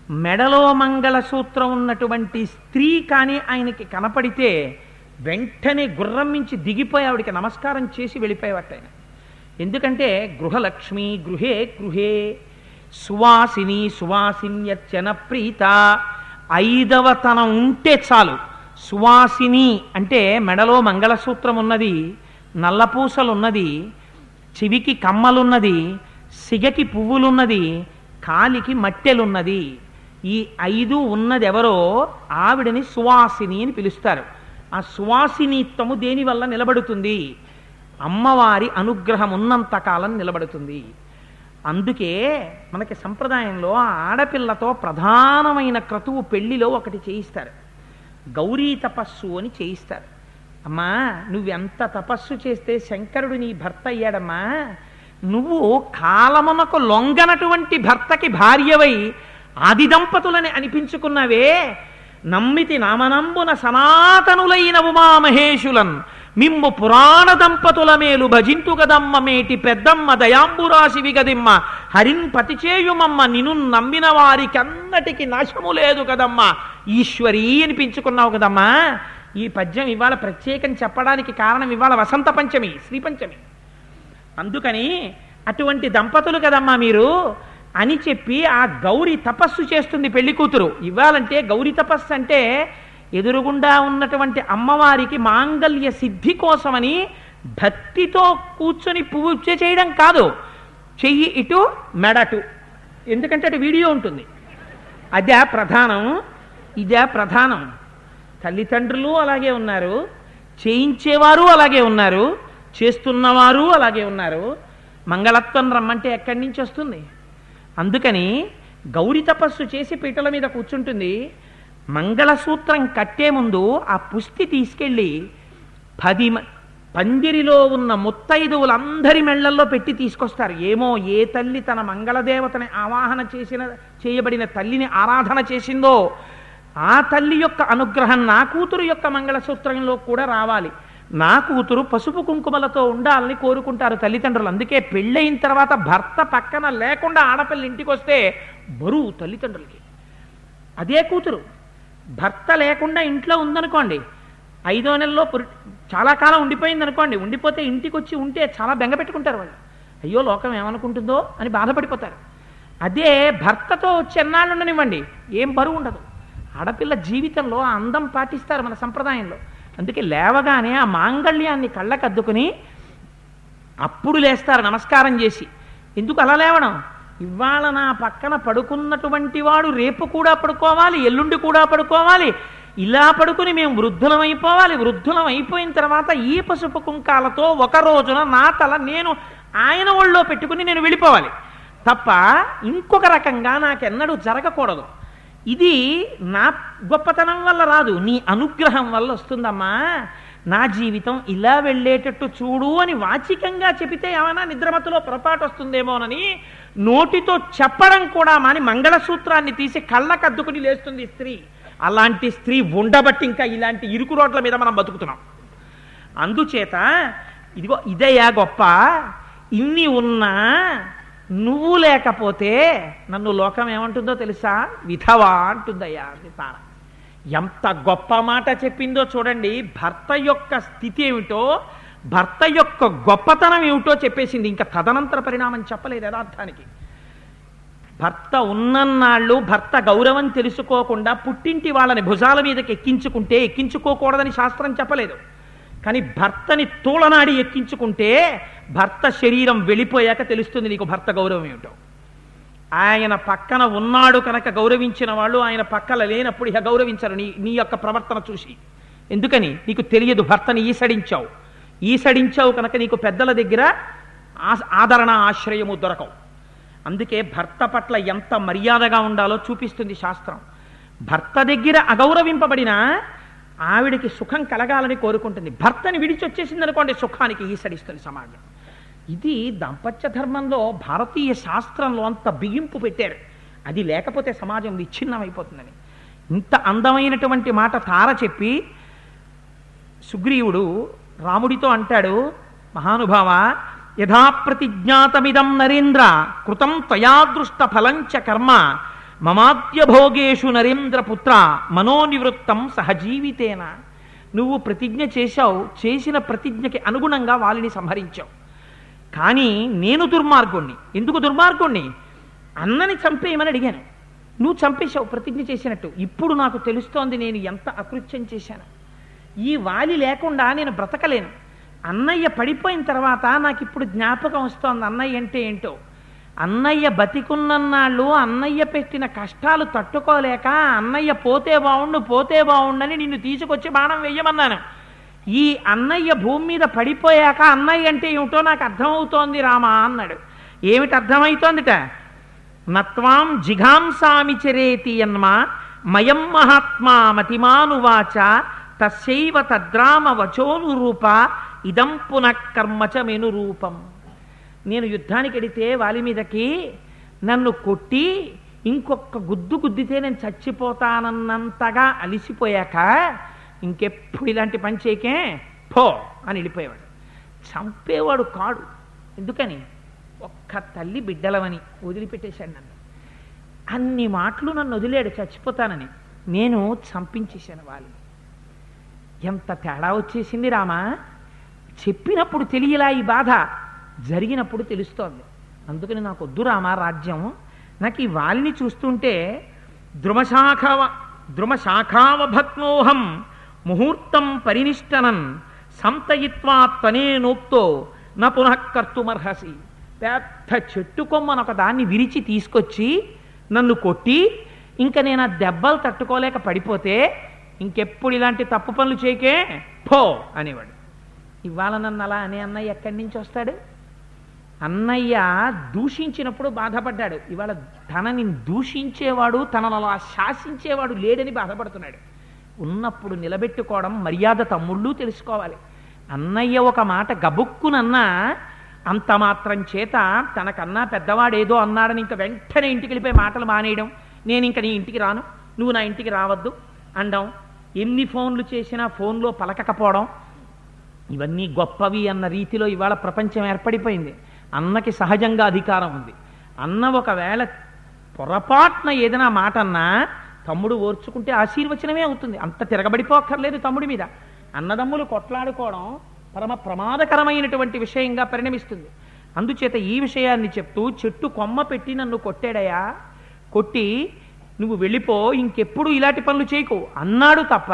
మెడలో మంగళసూత్రం ఉన్నటువంటి స్త్రీ కానీ ఆయనకి కనపడితే వెంటనే గుర్రం మించి దిగిపోయి ఆవిడికి నమస్కారం చేసి వెళ్ళిపోయేవాట ఆయన. ఎందుకంటే గృహలక్ష్మి గృహే గృహే సువాసిని సువాసిన్యత్యన ప్రీత. ఐదవ తనం ఉంటే చాలు. సువాసిని అంటే మెడలో మంగళసూత్రం ఉన్నది నల్లపూసలున్నది చెవికి కమ్మలున్నది సిగకి పువ్వులున్నది కాలికి మట్టెలున్నది. ఈ ఐదు ఉన్నది ఎవరో ఆవిడని సువాసిని అని పిలుస్తారు. ఆ సువాసినిత్వము దేనివల్ల నిలబడుతుంది? అమ్మవారి అనుగ్రహం ఉన్నంత కాలం నిలబడుతుంది. అందుకే మనకి సంప్రదాయంలో ఆడపిల్లతో ప్రధానమైన క్రతువు పెళ్ళిలో ఒకటి చేయిస్తారు. గౌరీ తపస్సు అని చేయిస్తారు. అమ్మా నువ్వెంత తపస్సు చేస్తే శంకరుడు నీ భర్త అయ్యాడమ్మా? నువ్వు కాలమునకు లొంగనటువంటి భర్తకి భార్యవై ఆది దంపతులని అనిపించుకున్నావే. నమ్మితి నామనంబున సనాతనులైన ఉమామహేషులన్ మిమ్ము పురాణ దంపతుల మేలు భజింతు కదమ్మ మేటి పెద్దమ్మ దయాంబురాశి విగదిమ్మ. హరిన్ పతిచేయుమమ్మ నిను నమ్మిన వారికి నాశము లేదు కదమ్మా. ఈశ్వరీ అనిపించుకున్నావు కదమ్మా. ఈ పద్యం ఇవాళ ప్రత్యేకం చెప్పడానికి కారణం ఇవాళ వసంత పంచమి శ్రీ పంచమి. అందుకని అటువంటి దంపతులు కదమ్మా మీరు అని చెప్పి ఆ గౌరి తపస్సు చేస్తుంది పెళ్ళి కూతురు. ఇవ్వాలంటే గౌరి తపస్సు అంటే ఎదురుగుండా ఉన్నటువంటి అమ్మవారికి మాంగల్య సిద్ధి కోసమని భక్తితో కూర్చొని పూజ చేయడం కాదు. చెయ్యి ఇటు మెడటు. ఎందుకంటే అటు వీడియో ఉంటుంది. అదే ప్రధానం ఇదే ప్రధానం. తల్లిదండ్రులు అలాగే ఉన్నారు చేయించేవారు అలాగే ఉన్నారు చేస్తున్నవారు అలాగే ఉన్నారు. మంగళత్వం రమ్మంటే ఎక్కడి నుంచి వస్తుంది? అందుకని గౌరి తపస్సు చేసి పీటల మీద కూర్చుంటుంది. మంగళసూత్రం కట్టే ముందు ఆ పుష్టి తీసుకెళ్ళి పది పందిరిలో ఉన్న ముత్తైదువులందరి మెళ్ళల్లో పెట్టి తీసుకొస్తారు. ఏమో ఏ తల్లి తన మంగళదేవతని ఆవాహన చేసిన చేయబడిన తల్లిని ఆరాధన చేసిందో ఆ తల్లి యొక్క అనుగ్రహం నా కూతురు యొక్క మంగళసూత్రంలో కూడా రావాలి. నా కూతురు పసుపు కుంకుమలతో ఉండాలని కోరుకుంటారు తల్లిదండ్రులు. అందుకే పెళ్ళయిన తర్వాత భర్త పక్కన లేకుండా ఆడపిల్ల ఇంటికి వస్తే బరువు తల్లిదండ్రులకి. అదే కూతురు. భర్త లేకుండా ఇంట్లో ఉందనుకోండి ఐదో నెలలో చాలా కాలం ఉండిపోయింది అనుకోండి ఉండిపోతే ఇంటికి వచ్చి ఉంటే చాలా బెంగ పెట్టుకుంటారు వాళ్ళు. అయ్యో లోకం ఏమనుకుంటుందో అని బాధపడిపోతారు. అదే భర్తతో వచ్చి ఉండనివ్వండి ఏం బరువు ఉండదు. ఆడపిల్ల జీవితంలో ఆ అందం పాటిస్తారు మన సంప్రదాయంలో. అందుకే లేవగానే ఆ మాంగళ్యాన్ని కళ్ళకద్దుకుని అప్పుడు లేస్తారు నమస్కారం చేసి. ఎందుకు అలా లేవడం? ఇవాళ నా పక్కన పడుకున్నటువంటి వాడు రేపు కూడా పడుకోవాలి ఎల్లుండి కూడా పడుకోవాలి. ఇలా పడుకుని మేము వృద్ధులం అయిపోవాలి వృద్ధులం అయిపోయిన తర్వాత ఈ పసుపు కుంకాలతో ఒక రోజున నా తల నేను ఆయన ఒళ్ళో పెట్టుకుని నేను వెళ్ళిపోవాలి. తప్ప ఇంకొక రకంగా నాకెన్నడూ జరగకూడదు. ఇది నా గొప్పతనం వల్ల రాదు నీ అనుగ్రహం వల్ల వస్తుందమ్మా. నా జీవితం ఇలా వెళ్ళేటట్టు చూడు అని వాచికంగా చెబితే ఏమైనా నిద్రమతులో పొరపాటు వస్తుందేమోనని నోటితో చెప్పడం కూడా మాని మంగళసూత్రాన్ని తీసి కళ్ళకద్దుకుని లేస్తుంది స్త్రీ. అలాంటి స్త్రీ ఉండబట్టి ఇంకా ఇలాంటి ఇరుకు రోడ్ల మీద మనం బతుకుతున్నాం. అందుచేత ఇదిగో ఇదయ్యా గొప్ప ఇన్ని ఉన్నా నువ్వు లేకపోతే నన్ను లోకం ఏమంటుందో తెలుసా? విధవా అంటుందయ్యా అని తార. ఎంత గొప్ప మాట చెప్పిందో చూడండి భర్త యొక్క స్థితి ఏమిటో భర్త యొక్క గొప్పతనం ఏమిటో చెప్పేసింది. ఇంకా తదనంతర పరిణామం చెప్పలేదు యథార్థానికి. భర్త ఉన్నన్నాళ్ళు భర్త గౌరవం తెలుసుకోకుండా పుట్టింటి వాళ్ళని భుజాల మీదకి ఎక్కించుకుంటే ఎక్కించుకోకూడదని శాస్త్రం చెప్పలేదు. కానీ భర్తని తూలనాడి ఎక్కించుకుంటే భర్త శరీరం వెళ్ళిపోయాక తెలుస్తుంది నీకు భర్త గౌరవం ఏమిటో. ఆయన పక్కన ఉన్నాడు కనుక గౌరవించిన వాళ్ళు ఆయన పక్కన లేనప్పుడు ఇక గౌరవించరు నీ నీ యొక్క ప్రవర్తన చూసి. ఎందుకని? నీకు తెలియదు భర్తని ఈసడించావు. ఈసడించావు కనుక నీకు పెద్దల దగ్గర ఆ- ఆదరణ ఆశ్రయము దొరకవు. అందుకే భర్త పట్ల ఎంత మర్యాదగా ఉండాలో చూపిస్తుంది శాస్త్రం. భర్త దగ్గర అగౌరవింపబడిన ఆవిడికి సుఖం కలగాలని కోరుకుంటుంది. భర్తని విడిచి వచ్చేసింది అనుకోండి సుఖానికి ఈసడిస్తుంది సమాజం. ఇది దాంపత్య ధర్మంలో భారతీయ శాస్త్రంలో అంత బిగింపు పెట్టారు అది లేకపోతే సమాజం విచ్ఛిన్నమైపోతుందని. ఇంత అందమైనటువంటి మాట తార చెప్పి సుగ్రీవుడు రాముడితో అంటాడు మహానుభావ యథా ప్రతిజ్ఞాతమిదం నరేంద్ర కృతం త్వయాదృష్ట ఫలంచ కర్మ మమాద్య భోగేషు నరేంద్ర పుత్ర మనోనివృత్తం సహజీవితేన నువ్వు ప్రతిజ్ఞ చేశావు చేసిన ప్రతిజ్ఞకి అనుగుణంగా వాళ్ళని సంహరించావు. కానీ నేను దుర్మార్గుణ్ణి. ఎందుకు దుర్మార్గుణ్ణి? అన్నని చంపేయమని అడిగాను. నువ్వు చంపేశావు ప్రతిజ్ఞ చేసినట్టు. ఇప్పుడు నాకు తెలుస్తోంది నేను ఎంత అకృత్యం చేశాను. ఈ వాలి లేకుండా నేను బ్రతకలేను. అన్నయ్య పడిపోయిన తర్వాత నాకు ఇప్పుడు జ్ఞాపకం వస్తోంది అన్నయ్య అంటే ఏంటో. అన్నయ్య బతికున్నన్నాళ్ళు అన్నయ్య పెట్టిన కష్టాలు తట్టుకోలేక అన్నయ్య పోతే బావుండు పోతే బావుండని నిన్ను తీసుకొచ్చి బాణం వెయ్యమన్నాను. ఈ అన్నయ్య భూమి మీద పడిపోయాక అన్నయ్య అంటే ఏమిటో నాకు అర్థమవుతోంది రామా అన్నాడు. ఏమిటి అర్థమవుతోందిట నత్వాం జిఘాంసామి చరేతి యన్మా మయం మహాత్మా మతిమానువాచ తస్యైవ తద్రామ వచోనురూప ఇదం పునఃకర్మచ మెను రూపం నేను యుద్ధానికి వెడితే వాలి మీదకి నన్ను కొట్టి ఇంకొక గుద్దు గుద్దితే నేను చచ్చిపోతానన్నంతగా అలిసిపోయాక ఇంకెప్పుడు ఇలాంటి పని చేయకే? పో అని వెళ్ళిపోయేవాడు. చంపేవాడు కాడు. ఎందుకని? ఒక్క తల్లి బిడ్డలవని వదిలిపెట్టేశాడు నన్ను. అన్ని మాటలు నన్ను వదిలేడు చచ్చిపోతానని. నేను చంపించేశాను వాళ్ళు ఎంత తేడా వచ్చేసింది రామా? చెప్పినప్పుడు తెలియలా ఈ బాధ. జరిగినప్పుడు తెలుస్తోంది. అందుకని నాకు వద్దు రామా రాజ్యం. నాకు ఈ వాలిని చూస్తుంటే ద్రుమశాఖవ ద్రుమశాఖావభక్నోహం ముహూర్తం పరినిష్టనన్ సంతయిత్వా త్వనేనోక్తో నా పునః కర్తుమర్హసి. పెద్ద చెట్టు కొమ్మను ఒక దాన్ని విరిచి తీసుకొచ్చి నన్ను కొట్టి ఇంకా నేను ఆ దెబ్బలు తట్టుకోలేక పడిపోతే ఇంకెప్పుడు ఇలాంటి తప్పు పనులు చేయకే పో అనేవాడు. ఇవాళ నన్ను అలా అనే అన్నయ్య ఎక్కడి నుంచి వస్తాడు? అన్నయ్య దూషించినప్పుడు బాధపడ్డాడు. ఇవాళ తనని దూషించేవాడు తనను అలా శాసించేవాడు లేడని బాధపడుతున్నాడు. ఉన్నప్పుడు నిలబెట్టుకోవడం మర్యాద తమ్ముళ్ళు తెలుసుకోవాలి. అన్నయ్య ఒక మాట గబుక్కునన్నా అంత మాత్రం చేత తనకన్నా పెద్దవాడేదో అన్నాడని ఇంకా వెంటనే ఇంటికి వెళ్ళిపోయి మాటలు మానేయడం. నేను ఇంక నీ ఇంటికి రాను. నువ్వు నా ఇంటికి రావద్దు. అండం. ఎన్ని ఫోన్లు చేసినా ఫోన్లో పలకకపోవడం ఇవన్నీ గొప్పవి అన్న రీతిలో ఇవాళ ప్రపంచం ఏర్పడిపోయింది. అన్నకి సహజంగా అధికారం ఉంది. అన్న ఒకవేళ పొరపాటున ఏదైనా మాట అన్నా తమ్ముడు ఓర్చుకుంటే ఆశీర్వచనమే అవుతుంది. అంత తిరగబడిపోక్కర్లేదు తమ్ముడి మీద. అన్నదమ్ములు కొట్లాడుకోవడం పరమ ప్రమాదకరమైనటువంటి విషయంగా పరిణమిస్తుంది. అందుచేత ఈ విషయాన్ని చెప్తూ చెట్టు కొమ్మ పెట్టి నన్ను కొట్టాడయా కొట్టి నువ్వు వెళ్ళిపో ఇంకెప్పుడు ఇలాంటి పనులు చేయకు. అన్నాడు తప్ప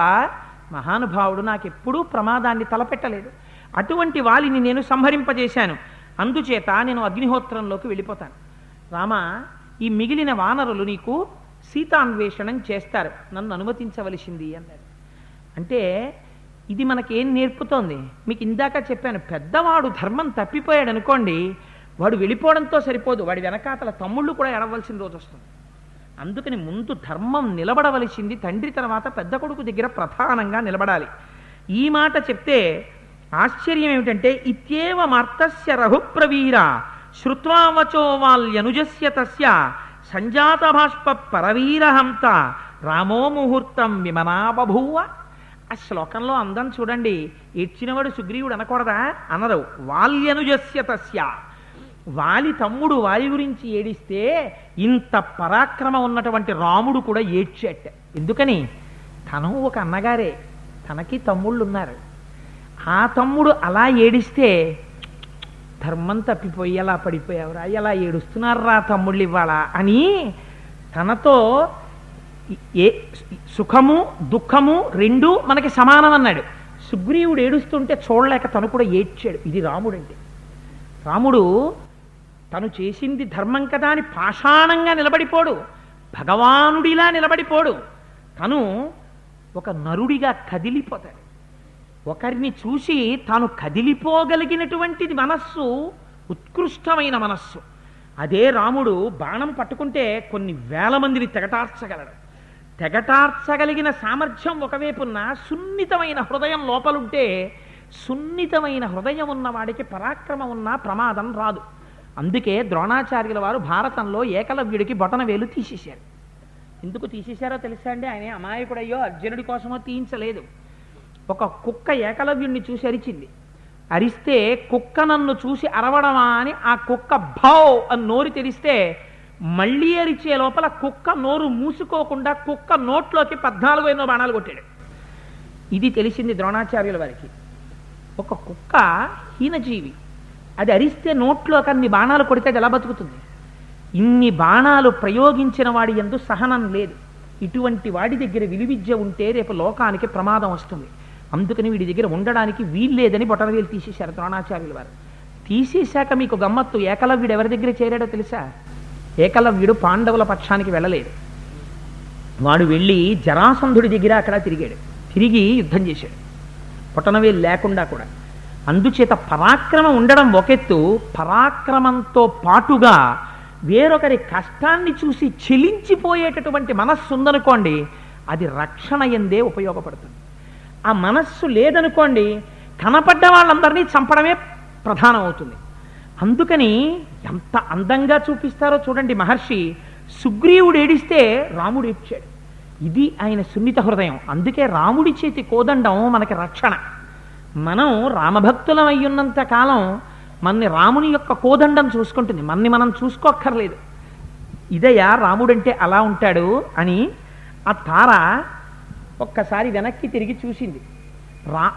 మహానుభావుడు నాకెప్పుడూ ప్రమాదాన్ని తలపెట్టలేదు. అటువంటి వాలిని నేను సంహరింపజేశాను. అందుచేత నేను అగ్నిహోత్రంలోకి వెళ్ళిపోతాను. రామ ఈ మిగిలిన వానరులు నీకు సీతాన్వేషణం చేస్తారు. నన్ను అనుమతించవలసింది అన్నాడు. అంటే ఇది మనకేం నేర్పుతోంది? మీకు ఇందాక చెప్పాను పెద్దవాడు ధర్మం తప్పిపోయాడు అనుకోండి వాడు వెళ్ళిపోవడంతో సరిపోదు. వాడి వెనకాతల తమ్ముళ్ళు కూడా ఎడవలసిన రోజు వస్తుంది. అందుకని ముందు ధర్మం నిలబడవలసింది తండ్రి తర్వాత పెద్ద కొడుకు దగ్గర ప్రధానంగా నిలబడాలి. ఈ మాట చెప్తే ఆశ్చర్యం ఏమిటంటే ఇత్యేవ మార్తస్య రఘుప్రవీర శ్రుత్వావచో వాల్యనుజస్య తస్య సంజాత బాష్ప పరవీరహంత రామో ముహూర్తం విమనా బభూవ ఆ శ్లోకంలో అందం చూడండి ఏడ్చినవాడు సుగ్రీవుడు అనకూడదా? అనరు. వాల్యనుజస్య తస్య. వాలి తమ్ముడు వాలి గురించి ఏడిస్తే ఇంత పరాక్రమం ఉన్నటువంటి రాముడు కూడా ఏడ్చేట ఎందుకని? తను ఒక అన్నగారే. తనకి తమ్ముళ్ళు ఉన్నారు ఆ తమ్ముడు అలా ఏడిస్తే ధర్మం తప్పిపోయి ఎలా పడిపోయావురా. ఎలా ఏడుస్తున్నారా తమ్ముళ్ళు ఇవ్వాలా అని తనతో ఏ సుఖము దుఃఖము రెండు మనకి సమానం అన్నాడు సుగ్రీవుడు ఏడుస్తుంటే చూడలేక తను కూడా ఏడ్చాడు. ఇది రాముడంటే. రాముడు తను చేసింది ధర్మం కదా అని పాషాణంగా నిలబడిపోడు. భగవానుడిలా నిలబడిపోడు. తను ఒక నరుడిగా కదిలిపోతాడు. ఒకరిని చూసి తాను కదిలిపోగలిగినటువంటిది మనస్సు ఉత్కృష్టమైన మనస్సు. అదే రాముడు బాణం పట్టుకుంటే కొన్ని వేల మందిని తెగటార్చగలడు. తెగటార్చగలిగిన సామర్థ్యం ఒకవైపున్న సున్నితమైన హృదయం లోపలుంటే సున్నితమైన హృదయం ఉన్నవాడికి పరాక్రమం ఉన్న ప్రమాదం రాదు. అందుకే ద్రోణాచార్యుల వారు భారతంలో ఏకలవ్యుడికి బొటన వేలు తీసేశారు. ఎందుకు తీసేశారో తెలుసా అండి? ఆయన అమాయకుడయ్యో అర్జునుడి కోసమో తీయించలేదు. ఒక కుక్క ఏకలవ్యుణ్ణి చూసి అరిచింది. అరిస్తే కుక్క నన్ను చూసి అరవడమా అని ఆ కుక్క భౌ అని నోరు తెరిస్తే మళ్ళీ అరిచే లోపల కుక్క నోరు మూసుకోకుండా కుక్క నోట్లోకి పద్నాలుగు ఎన్నో బాణాలు కొట్టాడు. ఇది తెలిసింది ద్రోణాచార్యుల వారికి. ఒక కుక్క హీనజీవి. అది అరిస్తే నోట్లో అన్ని బాణాలు కొడితే అది ఎలా బతుకుతుంది? ఇన్ని బాణాలు ప్రయోగించిన వాడి ఎందు సహనం లేదు. ఇటువంటి వాడి దగ్గర విలువిద్య ఉంటే రేపు లోకానికి ప్రమాదం వస్తుంది. అందుకని వీడి దగ్గర ఉండడానికి వీల్లేదని బొటనవేలు తీసేశారు ద్రోణాచార్యుల వారు. తీసేశాక మీకు గమ్మత్తు ఏకలవ్యుడు ఎవరి దగ్గర చేరాడో తెలుసా? ఏకలవ్యుడు పాండవుల పక్షానికి వెళ్ళలేదు. వాడు వెళ్ళి జరాసంధుడి దగ్గర అక్కడ తిరిగాడు. తిరిగి యుద్ధం చేశాడు. పొటనవేలు లేకుండా కూడా. అందుచేత పరాక్రమం ఉండడం ఒకెత్తు పరాక్రమంతో పాటుగా వేరొకరి కష్టాన్ని చూసి చెలించిపోయేటటువంటి మనస్సు ఉందనుకోండి అది రక్షణ ఎందే ఉపయోగపడుతుంది. ఆ మనస్సు లేదనుకోండి కనపడ్డ వాళ్ళందరినీ చంపడమే ప్రధానం అవుతుంది అందుకని ఎంత అందంగా చూపిస్తారో చూడండి మహర్షి సుగ్రీవుడు ఏడిస్తే రాముడు ఏడ్చాడు. ఇది ఆయన సున్నిత హృదయం. అందుకే రాముడి చేతి కోదండం మనకి రక్షణ. మనం రామభక్తులం అయ్యున్నంత కాలం మన్ని రాముని యొక్క కోదండం చూసుకుంటుంది. మన్ని మనం చూసుకోక్కర్లేదు. ఇదయ్యా రాముడంటే అలా ఉంటాడు అని ఆ తార ఒక్కసారి వెనక్కి తిరిగి చూసింది. రా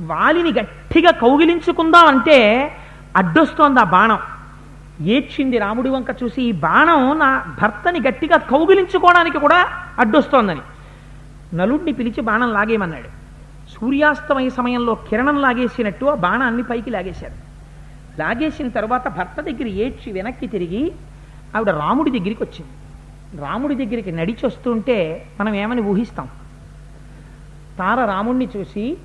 వాలిని గట్టిగా కౌగిలించుకుందాం అంటే అడ్డొస్తోంది ఆ బాణం. ఏడ్చింది రాముడి వంక చూసి ఈ బాణం నా భర్తని గట్టిగా కౌగిలించుకోవడానికి కూడా అడ్డొస్తోందని. నలుడిని పిలిచి బాణం లాగేమన్నాడు సూర్యాస్తమయ సమయంలో కిరణం లాగేసినట్టు ఆ బాణాన్ని పైకి లాగేశారు. లాగేసిన తర్వాత భర్త దగ్గర ఏడ్చి వెనక్కి తిరిగి ఆవిడ రాముడి దగ్గరికి వచ్చింది. రాముడి దగ్గరికి నడిచి వస్తుంటే మనం ఏమని ఊహిస్తాం? తార రాముణ్ణి చూసి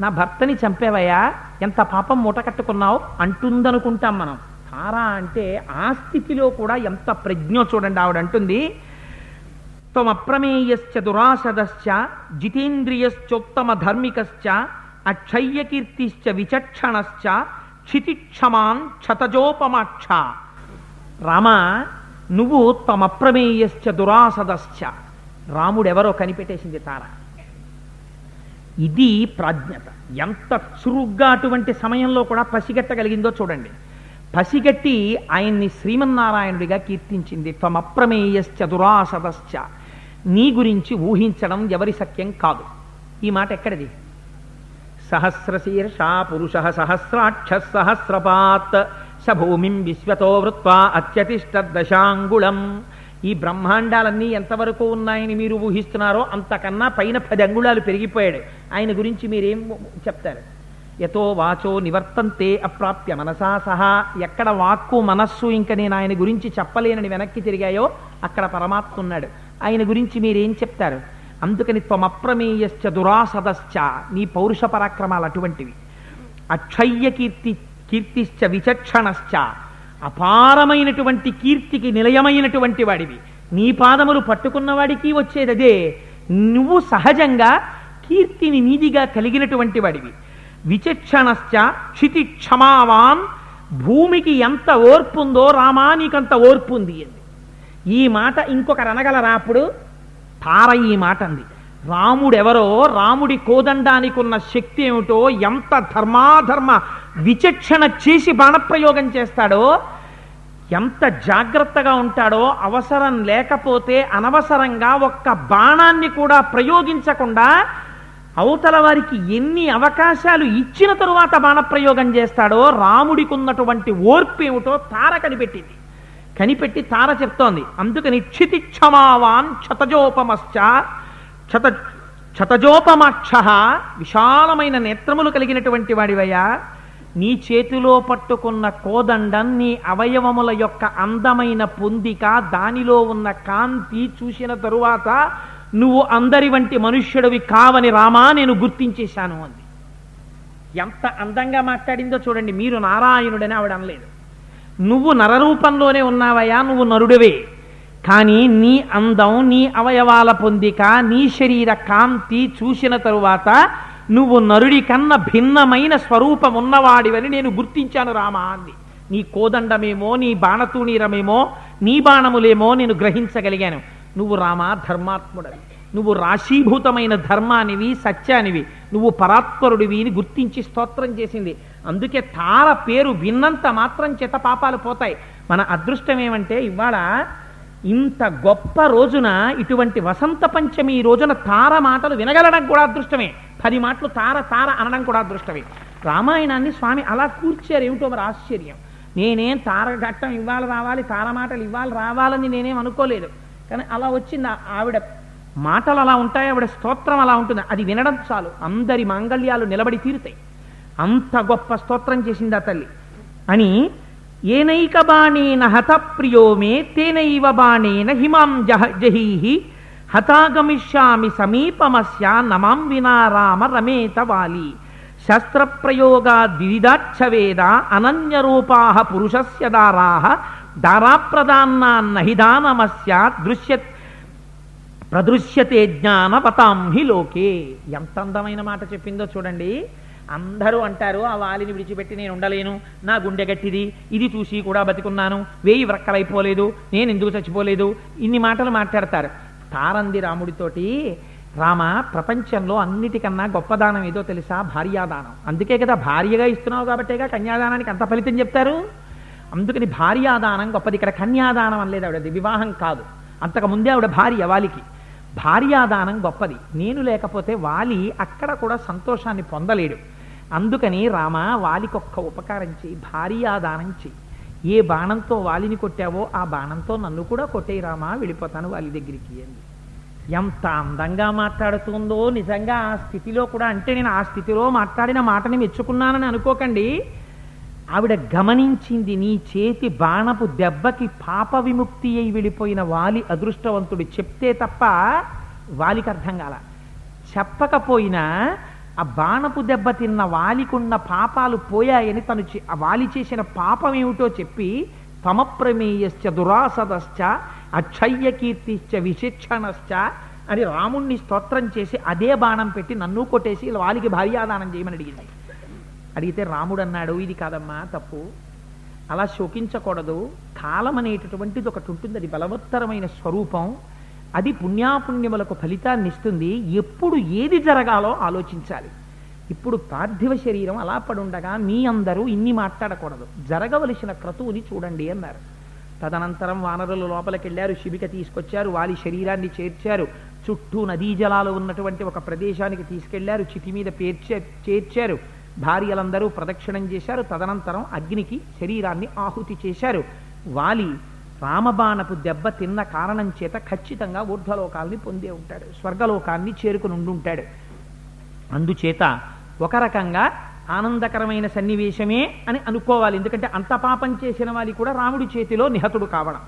నా భర్తని చంపేవయ్యా ఎంత పాపం మూట కట్టుకున్నావు? అంటుందనుకుంటాం మనం. తార అంటే ఆ స్థితిలో కూడా ఎంత ప్రజ్ఞ చూడండి ఆవిడ అంటుంది త్వమప్రమేయశ్చ దురాసదశ్చ జితేంద్రియశ్చోత్తమ ధర్మికశ్చ అక్షయ్యకీర్తిశ్చ విచక్షణశ్చ క్షితిక్షమాన్ క్షతజోపమాక్ష. రామ నువ్వు తమప్రమేయశ్చ దురాసదశ్చ రాముడెవరో కనిపెట్టేసింది తార. ఇది ప్రాజ్ఞత. ఎంత చురుగ్గా అటువంటి సమయంలో కూడా పసిగట్టగలిగిందో చూడండి. పసిగట్టి ఆయన్ని శ్రీమన్నారాయణుడిగా కీర్తించింది. త్వమప్రమేయశ్చ దురాసదశ్చ నీ గురించి ఊహించడం ఎవరి సత్యం కాదు. ఈ మాట ఎక్కడిది? సహస్రశీర్ష పురుష సహస్రాక్ష సహస్రపాత్ స భూమిం విశ్వతో వృత్వా అత్యతిష్ట దశాంగుళం ఈ బ్రహ్మాండాలన్నీ ఎంతవరకు ఉన్నాయని మీరు ఊహిస్తున్నారో అంతకన్నా పైన పది అంగుళాలు పెరిగిపోయాడు. ఆయన గురించి మీరేం చెప్తారు? యతో వాచో నివర్తంతే అప్రాప్య మనసా సహా ఎక్కడ వాక్కు మనస్సు ఇంక నేను ఆయన గురించి చెప్పలేనని వెనక్కి తిరిగాయో అక్కడ పరమాత్మ ఉన్నాడు. ఆయన గురించి మీరేం చెప్తారు? అందుకని త్వమప్రమేయశ్చ దురాసదశ్చ నీ పౌరుష పరాక్రమాలు అటువంటివి. అక్షయ్య కీర్తి కీర్తిశ్చ విచక్షణశ్చ అపారమైనటువంటి కీర్తికి నిలయమైనటువంటి వాడివి. నీ పాదములు పట్టుకున్నవాడికి వచ్చేది అదే నువ్వు సహజంగా కీర్తిని నీదిగా కలిగినటువంటి వాడివి. విచక్షణశ్చ క్షితి క్షమావాన్ భూమికి ఎంత ఓర్పుందో రామా నీకంత ఓర్పుంది అంది ఈ మాట ఇంకొకరు అనగలరా అప్పుడు? తార ఈ మాట అంది. రాముడెవరో రాముడి కోదండానికి ఉన్న శక్తి ఏమిటో ఎంత ధర్మాధర్మ విచక్షణ చేసి బాణప్రయోగం చేస్తాడో ఎంత జాగ్రత్తగా ఉంటాడో అవసరం లేకపోతే అనవసరంగా ఒక్క బాణాన్ని కూడా ప్రయోగించకుండా అవతల వారికి ఎన్ని అవకాశాలు ఇచ్చిన తరువాత బాణప్రయోగం చేస్తాడో రాముడికి ఉన్నటువంటి ఓర్పు ఏమిటో తార కనిపెట్టింది. కనిపెట్టి తార చెప్తోంది. అందుకని క్షితిక్షమావాన్ క్షతజోపమశ్చ క్షత క్షతజోపమాక్ష విశాలమైన నేత్రములు కలిగినటువంటి వాడివయ్యా నీ చేతిలో పట్టుకున్న కోదండం నీ అవయవముల యొక్క అందమైన పొందిక దానిలో ఉన్న కాంతి చూసిన తరువాత నువ్వు అందరి వంటి మనుష్యుడివి కావని రామా నేను గుర్తించేశాను అంది. ఎంత అందంగా మాట్లాడిందో చూడండి మీరు నారాయణుడని ఆవిడ అనలేదు. నువ్వు నరరూపంలోనే ఉన్నావయ్యా నువ్వు నరుడివే. కానీ నీ అందం నీ అవయవాల పొందిక నీ శరీర కాంతి చూసిన తరువాత నువ్వు నరుడి కన్న భిన్నమైన స్వరూపం ఉన్నవాడివని నేను గుర్తించాను రామా అంది. నీ కోదండమేమో నీ బాణతూణీరమేమో నీ బాణములేమో నేను గ్రహించగలిగాను. నువ్వు రామా ధర్మాత్ముడవి. నువ్వు రాశీభూతమైన ధర్మానివి సత్యానివి నువ్వు పరాత్పరుడివి అని గుర్తించి స్తోత్రం చేసింది. అందుకే తార పేరు విన్నంత మాత్రం చేత పాపాలు పోతాయి. మన అదృష్టం ఏమంటే ఇవాళ ఇంత గొప్ప రోజున ఇటువంటి వసంత పంచమి ఈ రోజున తార మాటలు వినగలడం కూడా అదృష్టమే. పది మాటలు తార తార అనడం కూడా అదృష్టమే. రామాయణాన్ని స్వామి అలా కూర్చారు ఏమిటో మరి ఆశ్చర్యం. నేనేం తార ఘట్టం ఇవ్వాలి రావాలి తార మాటలు ఇవ్వాలి రావాలని నేనేం అనుకోలేదు. కానీ అలా వచ్చింది ఆవిడ మాటలు అలా ఉంటాయి ఆవిడ స్తోత్రం అలా ఉంటుంది. అది వినడం చాలు. అందరి మాంగళ్యాలు నిలబడి తీరుతాయి. అంత గొప్ప స్తోత్రం చేసింది ఆ తల్లి? అని ఏనైక బాణేన హత ప్రియో మే తేనైవ బాణేన హిమాం జహ జహీహి హతాగమిష్యామి సమీపమస్య నమాం వినారామ రమేత వాలి శస్త్రప్రయోగా ద్విధాచ్ఛవేద అనన్యరూపా పురుషస్య దారా దారాప్రదాన్నాన్నహిదానమస్య దృశ్య ప్రదృశ్యతే జ్ఞానవతాం హి లోకే. ఎంత అందమైన మాట చెప్పిందో చూడండి. అందరూ అంటారు ఆ వాలిని విడిచిపెట్టి నేను ఉండలేను. నా గుండె గట్టిది. ఇది చూసి కూడా బతికున్నాను. వేయి వ్రక్కలైపోలేదు. నేను ఎందుకు చచ్చిపోలేదు? ఇన్ని మాటలు మాట్లాడతారు. తారంది రాముడితోటి రామ ప్రపంచంలో అన్నిటికన్నా గొప్పదానం ఏదో తెలుసా? భార్యాదానం. అందుకే కదా భార్యగా ఇస్తున్నావు కాబట్టేగా కన్యాదానానికి అంత ఫలితం చెప్తారు. అందుకని భార్యాదానం గొప్పది. ఇక్కడ కన్యాదానం అనలేదు ఆవిడది. వివాహం కాదు. అంతకు ముందే ఆవిడ భార్య వాలికి. భార్యాదానం గొప్పది. నేను లేకపోతే వాలి అక్కడ కూడా సంతోషాన్ని పొందలేడు. అందుకని రామ వాలికొక్క ఉపకారం చేయి భార్యాదానం చెయ్యి ఏ బాణంతో వాలిని కొట్టావో ఆ బాణంతో నన్ను కూడా కొట్టేయి రామా వెళ్ళిపోతాను వాలి దగ్గరికి అంది. ఎంత అందంగా మాట్లాడుతుందో నిజంగా ఆ స్థితిలో కూడా అంటే నేను ఆ స్థితిలో మాట్లాడిన మాటని మెచ్చుకున్నానని అనుకోకండి. ఆవిడ గమనించింది నీ చేతి బాణపు దెబ్బకి పాప విముక్తి అయి వెళ్ళిపోయిన వాలి అదృష్టవంతుడు చెప్తే తప్ప వాలికి అర్థం కాల. చెప్పకపోయినా ఆ బాణపు దెబ్బ తిన్న వాలికున్న పాపాలు పోయాయని తను ఆ వాలి చేసిన పాపం ఏమిటో చెప్పి తమప్రమేయశ్చ దురాసదశ్చ అక్షయ్య కీర్తిశ్చ విశిక్షణశ్చ అని రాముణ్ణి స్తోత్రం చేసి అదే బాణం పెట్టి నన్ను కొట్టేసి వాలికి భార్యాదానం చేయమని అడిగింది. అడిగితే రాముడు అన్నాడు ఇది కాదమ్మా తప్పు. అలా శోకించకూడదు. కాలం అనేటటువంటిది ఒకటి ఉంటుంది అది బలవత్తరమైన స్వరూపం. అది పుణ్యాపుణ్యములకు ఫలితాన్ని ఇస్తుంది. ఎప్పుడు ఏది జరగాలో ఆలోచించాలి. ఇప్పుడు పార్థివ శరీరం అలా పడుండగా మీ అందరూ ఇన్ని మాట్లాడకూడదు. జరగవలసిన క్రతువుని చూడండి అన్నారు. తదనంతరం వానరులు లోపలికి వెళ్ళారు శిబిక తీసుకొచ్చారు వారి శరీరాన్ని చేర్చారు. చుట్టూ నదీ జలాలు ఉన్నటువంటి ఒక ప్రదేశానికి తీసుకెళ్ళారు చితి మీద పేర్చే చేర్చారు. భార్యలందరూ ప్రదక్షిణం చేశారు. తదనంతరం అగ్నికి శరీరాన్ని ఆహుతి చేశారు. వాలి రామబాణపు దెబ్బ తిన్న కారణం చేత ఖచ్చితంగా ఊర్ధ్వలోకాల్ని పొందే ఉంటాడు. స్వర్గలోకాన్ని చేరుకుని ఉండుంటాడు అందుచేత ఒక రకంగా ఆనందకరమైన సన్నివేశమే అని అనుకోవాలి. ఎందుకంటే అంత పాపం చేసిన వాలి కూడా రాముడి చేతిలో నిహతుడు కావడం.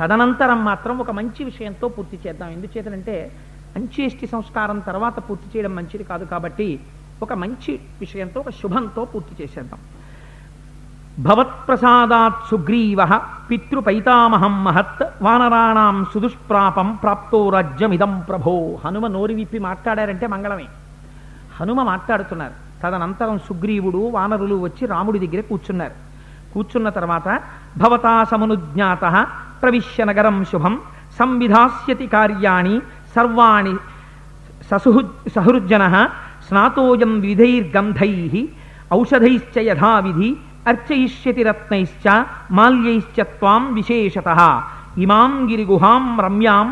తదనంతరం మాత్రం ఒక మంచి విషయంతో పూర్తి చేద్దాం. ఎందుచేతనంటే అంచేష్టి సంస్కారం తర్వాత పూర్తి చేయడం మంచిది కాదు కాబట్టి ఒక మంచి విషయంతో ఒక శుభంతో పూర్తి చేసేద్దాం. భవత్ప్రసాదాత్ సుగ్రీవ పితృపైతామహం మహత్ వానరాణం సుదుష్ప్రాపం ప్రాప్తో రాజ్యమిదం ప్రభో. హనుమ నోరి విప్పి మాట్లాడారంటే మంగళమే. హనుమ మాట్లాడుతున్నారు. తదనంతరం సుగ్రీవుడు వానరులు వచ్చి రాముడి దగ్గర కూర్చున్నారు. కూర్చున్న తర్వాత భవతా సమనుజ్ఞాత ప్రవిశ్య నగరం శుభం సంవిధాస్యతి కార్యాణి సర్వాణి ససుహు సహృజ్జన స్నాతోయం విధైర్గంధై ఔషధైశ్చ యథావిధి అర్చయిష్యతి రత్నైశ్చ మాల్యైశ్చ త్వాం విశేషత ఇమాం గిరిగుహాం రమ్యాం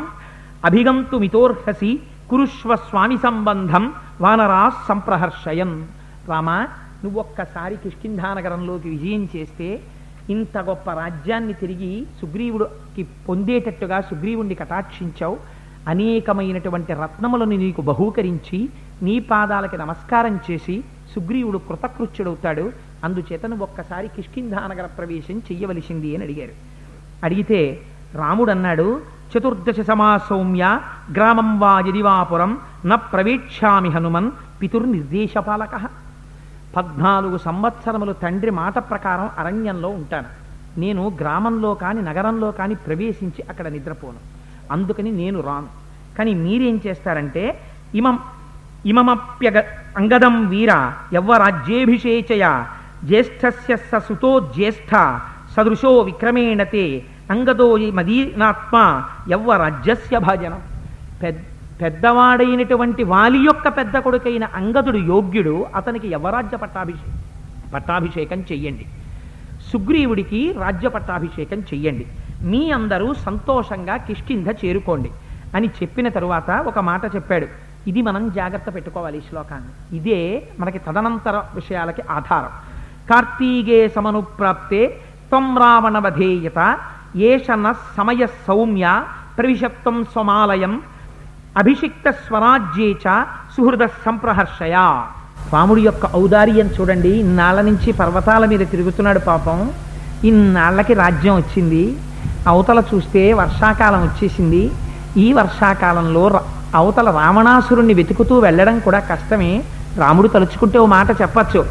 అభిగంతుమితోర్హసి కురుష్వ స్వామి సంబంధం వానరా సంప్రహర్షయన్. రామ నువ్వు ఒక్కసారి కిష్కింధానగరంలోకి విజయం చేస్తే ఇంత గొప్ప రాజ్యాన్ని తిరిగి సుగ్రీవుడికి పొందేటట్టుగా సుగ్రీవుణ్ణి కటాక్షించావు. అనేకమైనటువంటి రత్నములను నీకు బహూకరించి నీ పాదాలకి నమస్కారం చేసి సుగ్రీవుడు కృతకృత్యుడవుతాడు. అందుచేత నువ్వు ఒక్కసారి కిష్కింధానగర ప్రవేశం చెయ్యవలసింది అని అడిగారు. అడిగితే రాముడు అన్నాడు చతుర్దశ సమాసౌమ్య గ్రామం వా యదివాపురం న ప్రవేక్షామి హనుమన్ పితుర్నిర్దేశపాలక పద్నాలుగు సంవత్సరములు తండ్రి మాట ప్రకారం అరణ్యంలో ఉంటాను. నేను గ్రామంలో కాని నగరంలో కాని ప్రవేశించి అక్కడ నిద్రపోను. అందుకని నేను రాను. కానీ మీరేం చేస్తారంటే ఇమం ఇమమప్యగ అంగదం వీర యవ్వరాజ్యేభిషేచయ. జ్యేష్ఠస్య స సుతో జ్యేష్ఠ సదృశో విక్రమేణతే అంగదో మదీనాత్మ యవ్వరాజ్యస్య భజనం. పెద్ద పెద్దవాడైనటువంటి వాలి యొక్క పెద్ద కొడుకైన అంగదుడు యోగ్యుడు అతనికి యవరాజ్య పట్టాభిషేకం పట్టాభిషేకం చెయ్యండి. సుగ్రీవుడికి రాజ్య పట్టాభిషేకం చెయ్యండి. మీ అందరూ సంతోషంగా కిష్కింధ చేరుకోండి అని చెప్పిన తరువాత ఒక మాట చెప్పాడు. ఇది మనం జాగ్రత్త పెట్టుకోవాలి ఈ శ్లోకాన్ని. ఇదే మనకి తదనంతర విషయాలకి ఆధారం. కార్తీకే సమనుప్రాప్తే త్వం రావణ వధేయత ఏషన సమయ సౌమ్య ప్రవిశత్వం స్వమాలయం అభిషిక్త స్వరాజ్యే చ సుహృద సంప్రహర్షయ. రాముడి యొక్క ఔదార్యం చూడండి ఇన్నాళ్ళ నుంచి పర్వతాల మీద తిరుగుతున్నాడు పాపం. ఇన్నాళ్ళకి రాజ్యం వచ్చింది. అవతల చూస్తే వర్షాకాలం వచ్చేసింది. ఈ వర్షాకాలంలో ర- అవతల రావణాసురుణ్ణి వెతుకుతూ వెళ్ళడం కూడా కష్టమే. రాముడు తలుచుకుంటే ఓ మాట చెప్పచ్చు.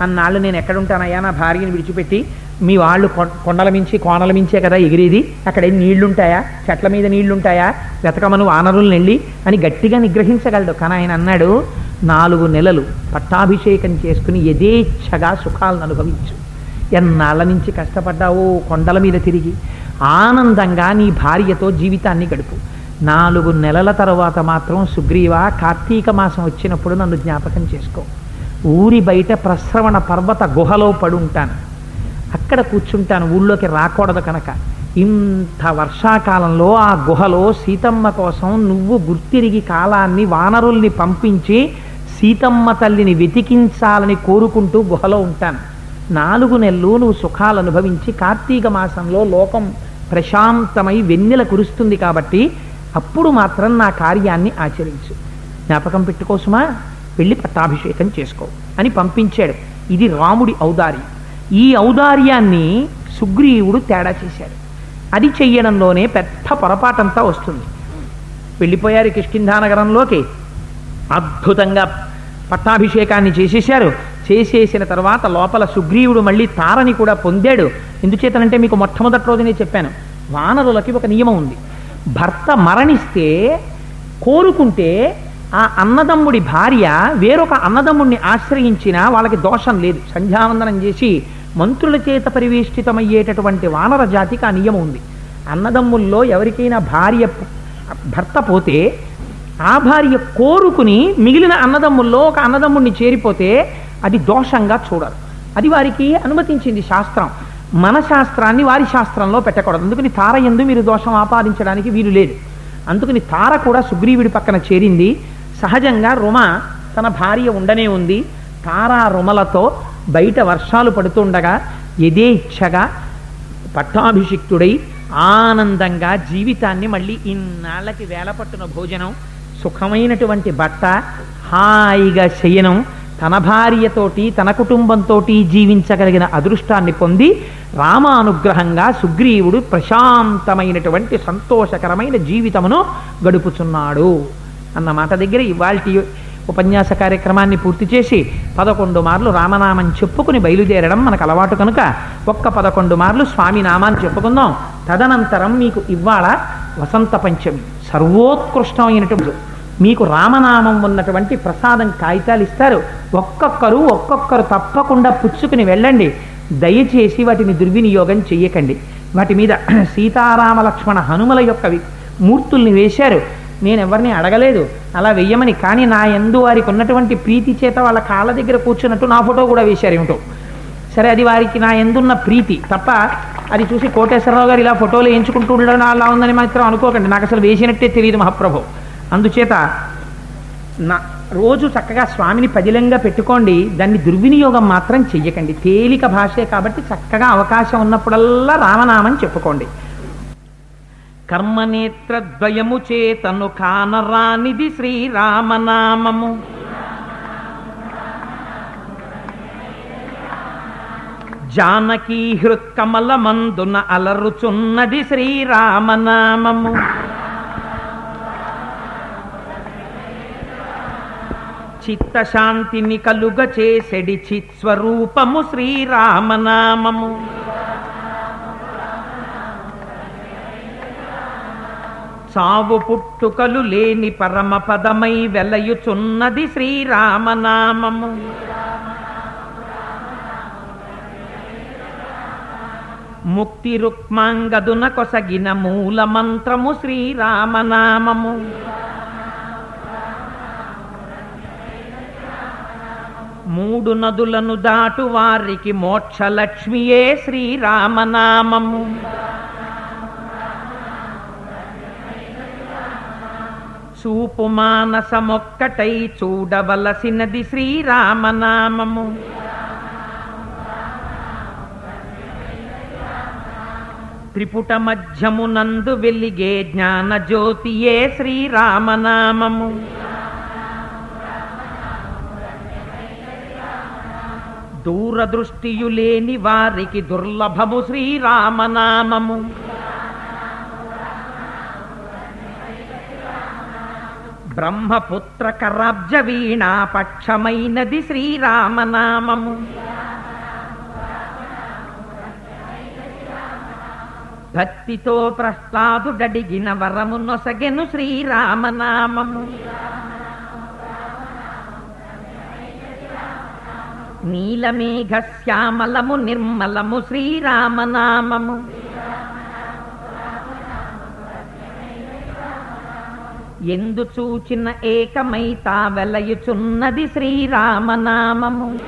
అన్నాళ్ళు నేను ఎక్కడుంటానయ్యా? నా భార్యని విడిచిపెట్టి మీ వాళ్ళు కొ- కొండల మించి కోనల మించే కదా ఎగిరేది. అక్కడ ఏం నీళ్ళుంటాయా? చెట్ల మీద నీళ్ళుంటాయా? వెతకమను వానరులను వెళ్ళి అని గట్టిగా నిగ్రహించగలడు. కానీ ఆయన అన్నాడు నాలుగు నెలలు పట్టాభిషేకం చేసుకుని యథేచ్ఛగా సుఖాలను అనుభవించు. ఎన్నాళ్ళ నుంచి కష్టపడ్డావో? కొండల మీద తిరిగి. ఆనందంగా నీ భార్యతో జీవితాన్ని గడుపు. నాలుగు నెలల తర్వాత మాత్రం సుగ్రీవ కార్తీక మాసం వచ్చినప్పుడు నన్ను జ్ఞాపకం చేసుకో. ఊరి బయట ప్రశ్రవణ పర్వత గుహలో పడుంటాను. అక్కడ కూర్చుంటాను ఊళ్ళోకి రాకూడదు కనుక. ఇంత వర్షాకాలంలో ఆ గుహలో సీతమ్మ కోసం నువ్వు గుర్తిరిగి కాలాన్ని వానరుల్ని పంపించి సీతమ్మ తల్లిని వెతికించాలని కోరుకుంటూ గుహలో ఉంటాను. నాలుగు నెలలు నువ్వు సుఖాలు అనుభవించి కార్తీక మాసంలో లోకం ప్రశాంతమై వెన్నెల కురుస్తుంది కాబట్టి అప్పుడు మాత్రం నా కార్యాన్ని ఆచరించు. జ్ఞాపకం పెట్టుకోసుమా? వెళ్ళి పట్టాభిషేకం చేసుకో అని పంపించాడు. ఇది రాముడి ఔదార్యం. ఈ ఔదార్యాన్ని సుగ్రీవుడు తేడా చేశాడు. అది చెయ్యడంలోనే పెద్ద పొరపాటంతా వస్తుంది. వెళ్ళిపోయారు కిష్కింధానగరంలోకి. అద్భుతంగా పట్టాభిషేకాన్ని చేసేశారు. చేసేసిన తర్వాత లోపల సుగ్రీవుడు మళ్ళీ తారని కూడా పొందాడు. ఎందుచేతనంటే మీకు మొట్టమొదటి రోజునే చెప్పాను. వానరులకి ఒక నియమం ఉంది. భర్త మరణిస్తే కోరుకుంటే ఆ అన్నదమ్ముడి భార్య వేరొక అన్నదమ్ముడిని ఆశ్రయించిన వాళ్ళకి దోషం లేదు. సంధ్యావందనం చేసి మంత్రుల చేత పరివేష్టితమయ్యేటటువంటి వానర జాతికి ఆ నియమం ఉంది. అన్నదమ్ముల్లో ఎవరికైనా భార్య భర్త పోతే ఆ భార్య కోరుకుని మిగిలిన అన్నదమ్ముల్లో ఒక అన్నదమ్ముడిని చేరిపోతే అది దోషంగా చూడరు. అది వారికి అనుమతించింది శాస్త్రం. మన శాస్త్రాన్ని వారి శాస్త్రంలో పెట్టకూడదు. అందుకని తార ఎందు మీరు దోషం ఆపాదించడానికి వీలు లేదు. అందుకని తార కూడా సుగ్రీవుడి పక్కన చేరింది. సహజంగా రుమ తన భార్య ఉండనే ఉంది. తారా రుమలతో బయట వర్షాలు పడుతుండగా యథేచ్ఛగా పట్టాభిషిక్తుడై ఆనందంగా జీవితాన్ని మళ్ళీ ఇన్నాళ్ళకి వేలపట్టున భోజనం సుఖమైనటువంటి బట్ట హాయిగా శయనం తన భార్యతోటి తన కుటుంబంతో జీవించగలిగిన అదృష్టాన్ని పొంది రామానుగ్రహంగా సుగ్రీవుడు ప్రశాంతమైనటువంటి సంతోషకరమైన జీవితమును గడుపుచున్నాడు. అన్న మాట దగ్గర ఇవాల్టి ఉపన్యాస కార్యక్రమాన్ని పూర్తి చేసి పదకొండు మార్లు రామనామం చెప్పుకుని బయలుదేరడం మనకు అలవాటు కనుక ఒక్క పదకొండు మార్లు స్వామి నామాన్ని చెప్పుకుందాం. తదనంతరం మీకు ఇవాళ వసంత పంచమి. సర్వోత్కృష్టమైనటువంటి మీకు రామనామం ఉన్నటువంటి ప్రసాదం కాగితాలు ఇస్తారు. ఒక్కొక్కరు ఒక్కొక్కరు తప్పకుండా పుచ్చుకుని వెళ్ళండి. దయచేసి వాటిని దుర్వినియోగం చెయ్యకండి. వాటి మీద సీతారామ లక్ష్మణ హనుమల యొక్క మూర్తుల్ని వేశారు. నేను ఎవరిని అడగలేదు. అలా వెయ్యమని. కానీ నా ఎందు వారికి ఉన్నటువంటి ప్రీతి చేత వాళ్ళ కాళ్ళ దగ్గర కూర్చున్నట్టు నా ఫోటో కూడా వేశారు ఏమిటో సరే అది వారికి నా ఎందున్న ప్రీతి. తప్ప అది చూసి కోటేశ్వరరావు గారు ఇలా ఫోటోలు ఎంచుకుంటూ ఉండడం అలా ఉందని మాత్రం అనుకోకండి. నాకు అసలు వేసినట్టే తెలియదు మహాప్రభు. అందుచేత నా రోజు చక్కగా స్వామిని పదిలంగా పెట్టుకోండి. దాన్ని దుర్వినియోగం మాత్రం చెయ్యకండి. తేలిక భాషే కాబట్టి చక్కగా అవకాశం ఉన్నప్పుడల్లా రామనామం చెప్పుకోండి. కర్మనేత్రద్వయము చేతను కానరానిది శ్రీరామనామము. జానకీ హృత్కమలమందున అలరుచున్నది శ్రీరామనామము. చిత్తశాంతిని కలుగ చేసెడి చిత్స్వరూపము శ్రీరామనామము. చావు పుట్టుకలు లేని పరమ పదమై వెలయుచున్నది శ్రీరామనామము. ముక్తి రుక్మాంగదున కొసగిన మూల మంత్రము శ్రీరామనామము. మూడు నదులను దాటు వారికి మోక్షలక్ష్మియే శ్రీరామనామము చూపు మానసమొక్కటై చూడవలసినది శ్రీరామనామము. త్రిపుట మధ్యమునందు వెలిగే జ్ఞాన జ్యోతియే శ్రీరామనామము. దూరదృష్టియులేని వారికి దుర్లభము శ్రీరామనామము. బ్రహ్మపుత్ర కరాబ్జ వీణా పక్షమైనది శ్రీరామనామము. భక్తితో ప్రహ్లాదుడడిగిన వరము నొసగెను శ్రీరామనామము. నీలమేఘ శ్యామలము నిర్మలము శ్రీరామనామము. ఎందు చూచిన ఏకమైతా వెలయుచున్నది శ్రీరామనామము.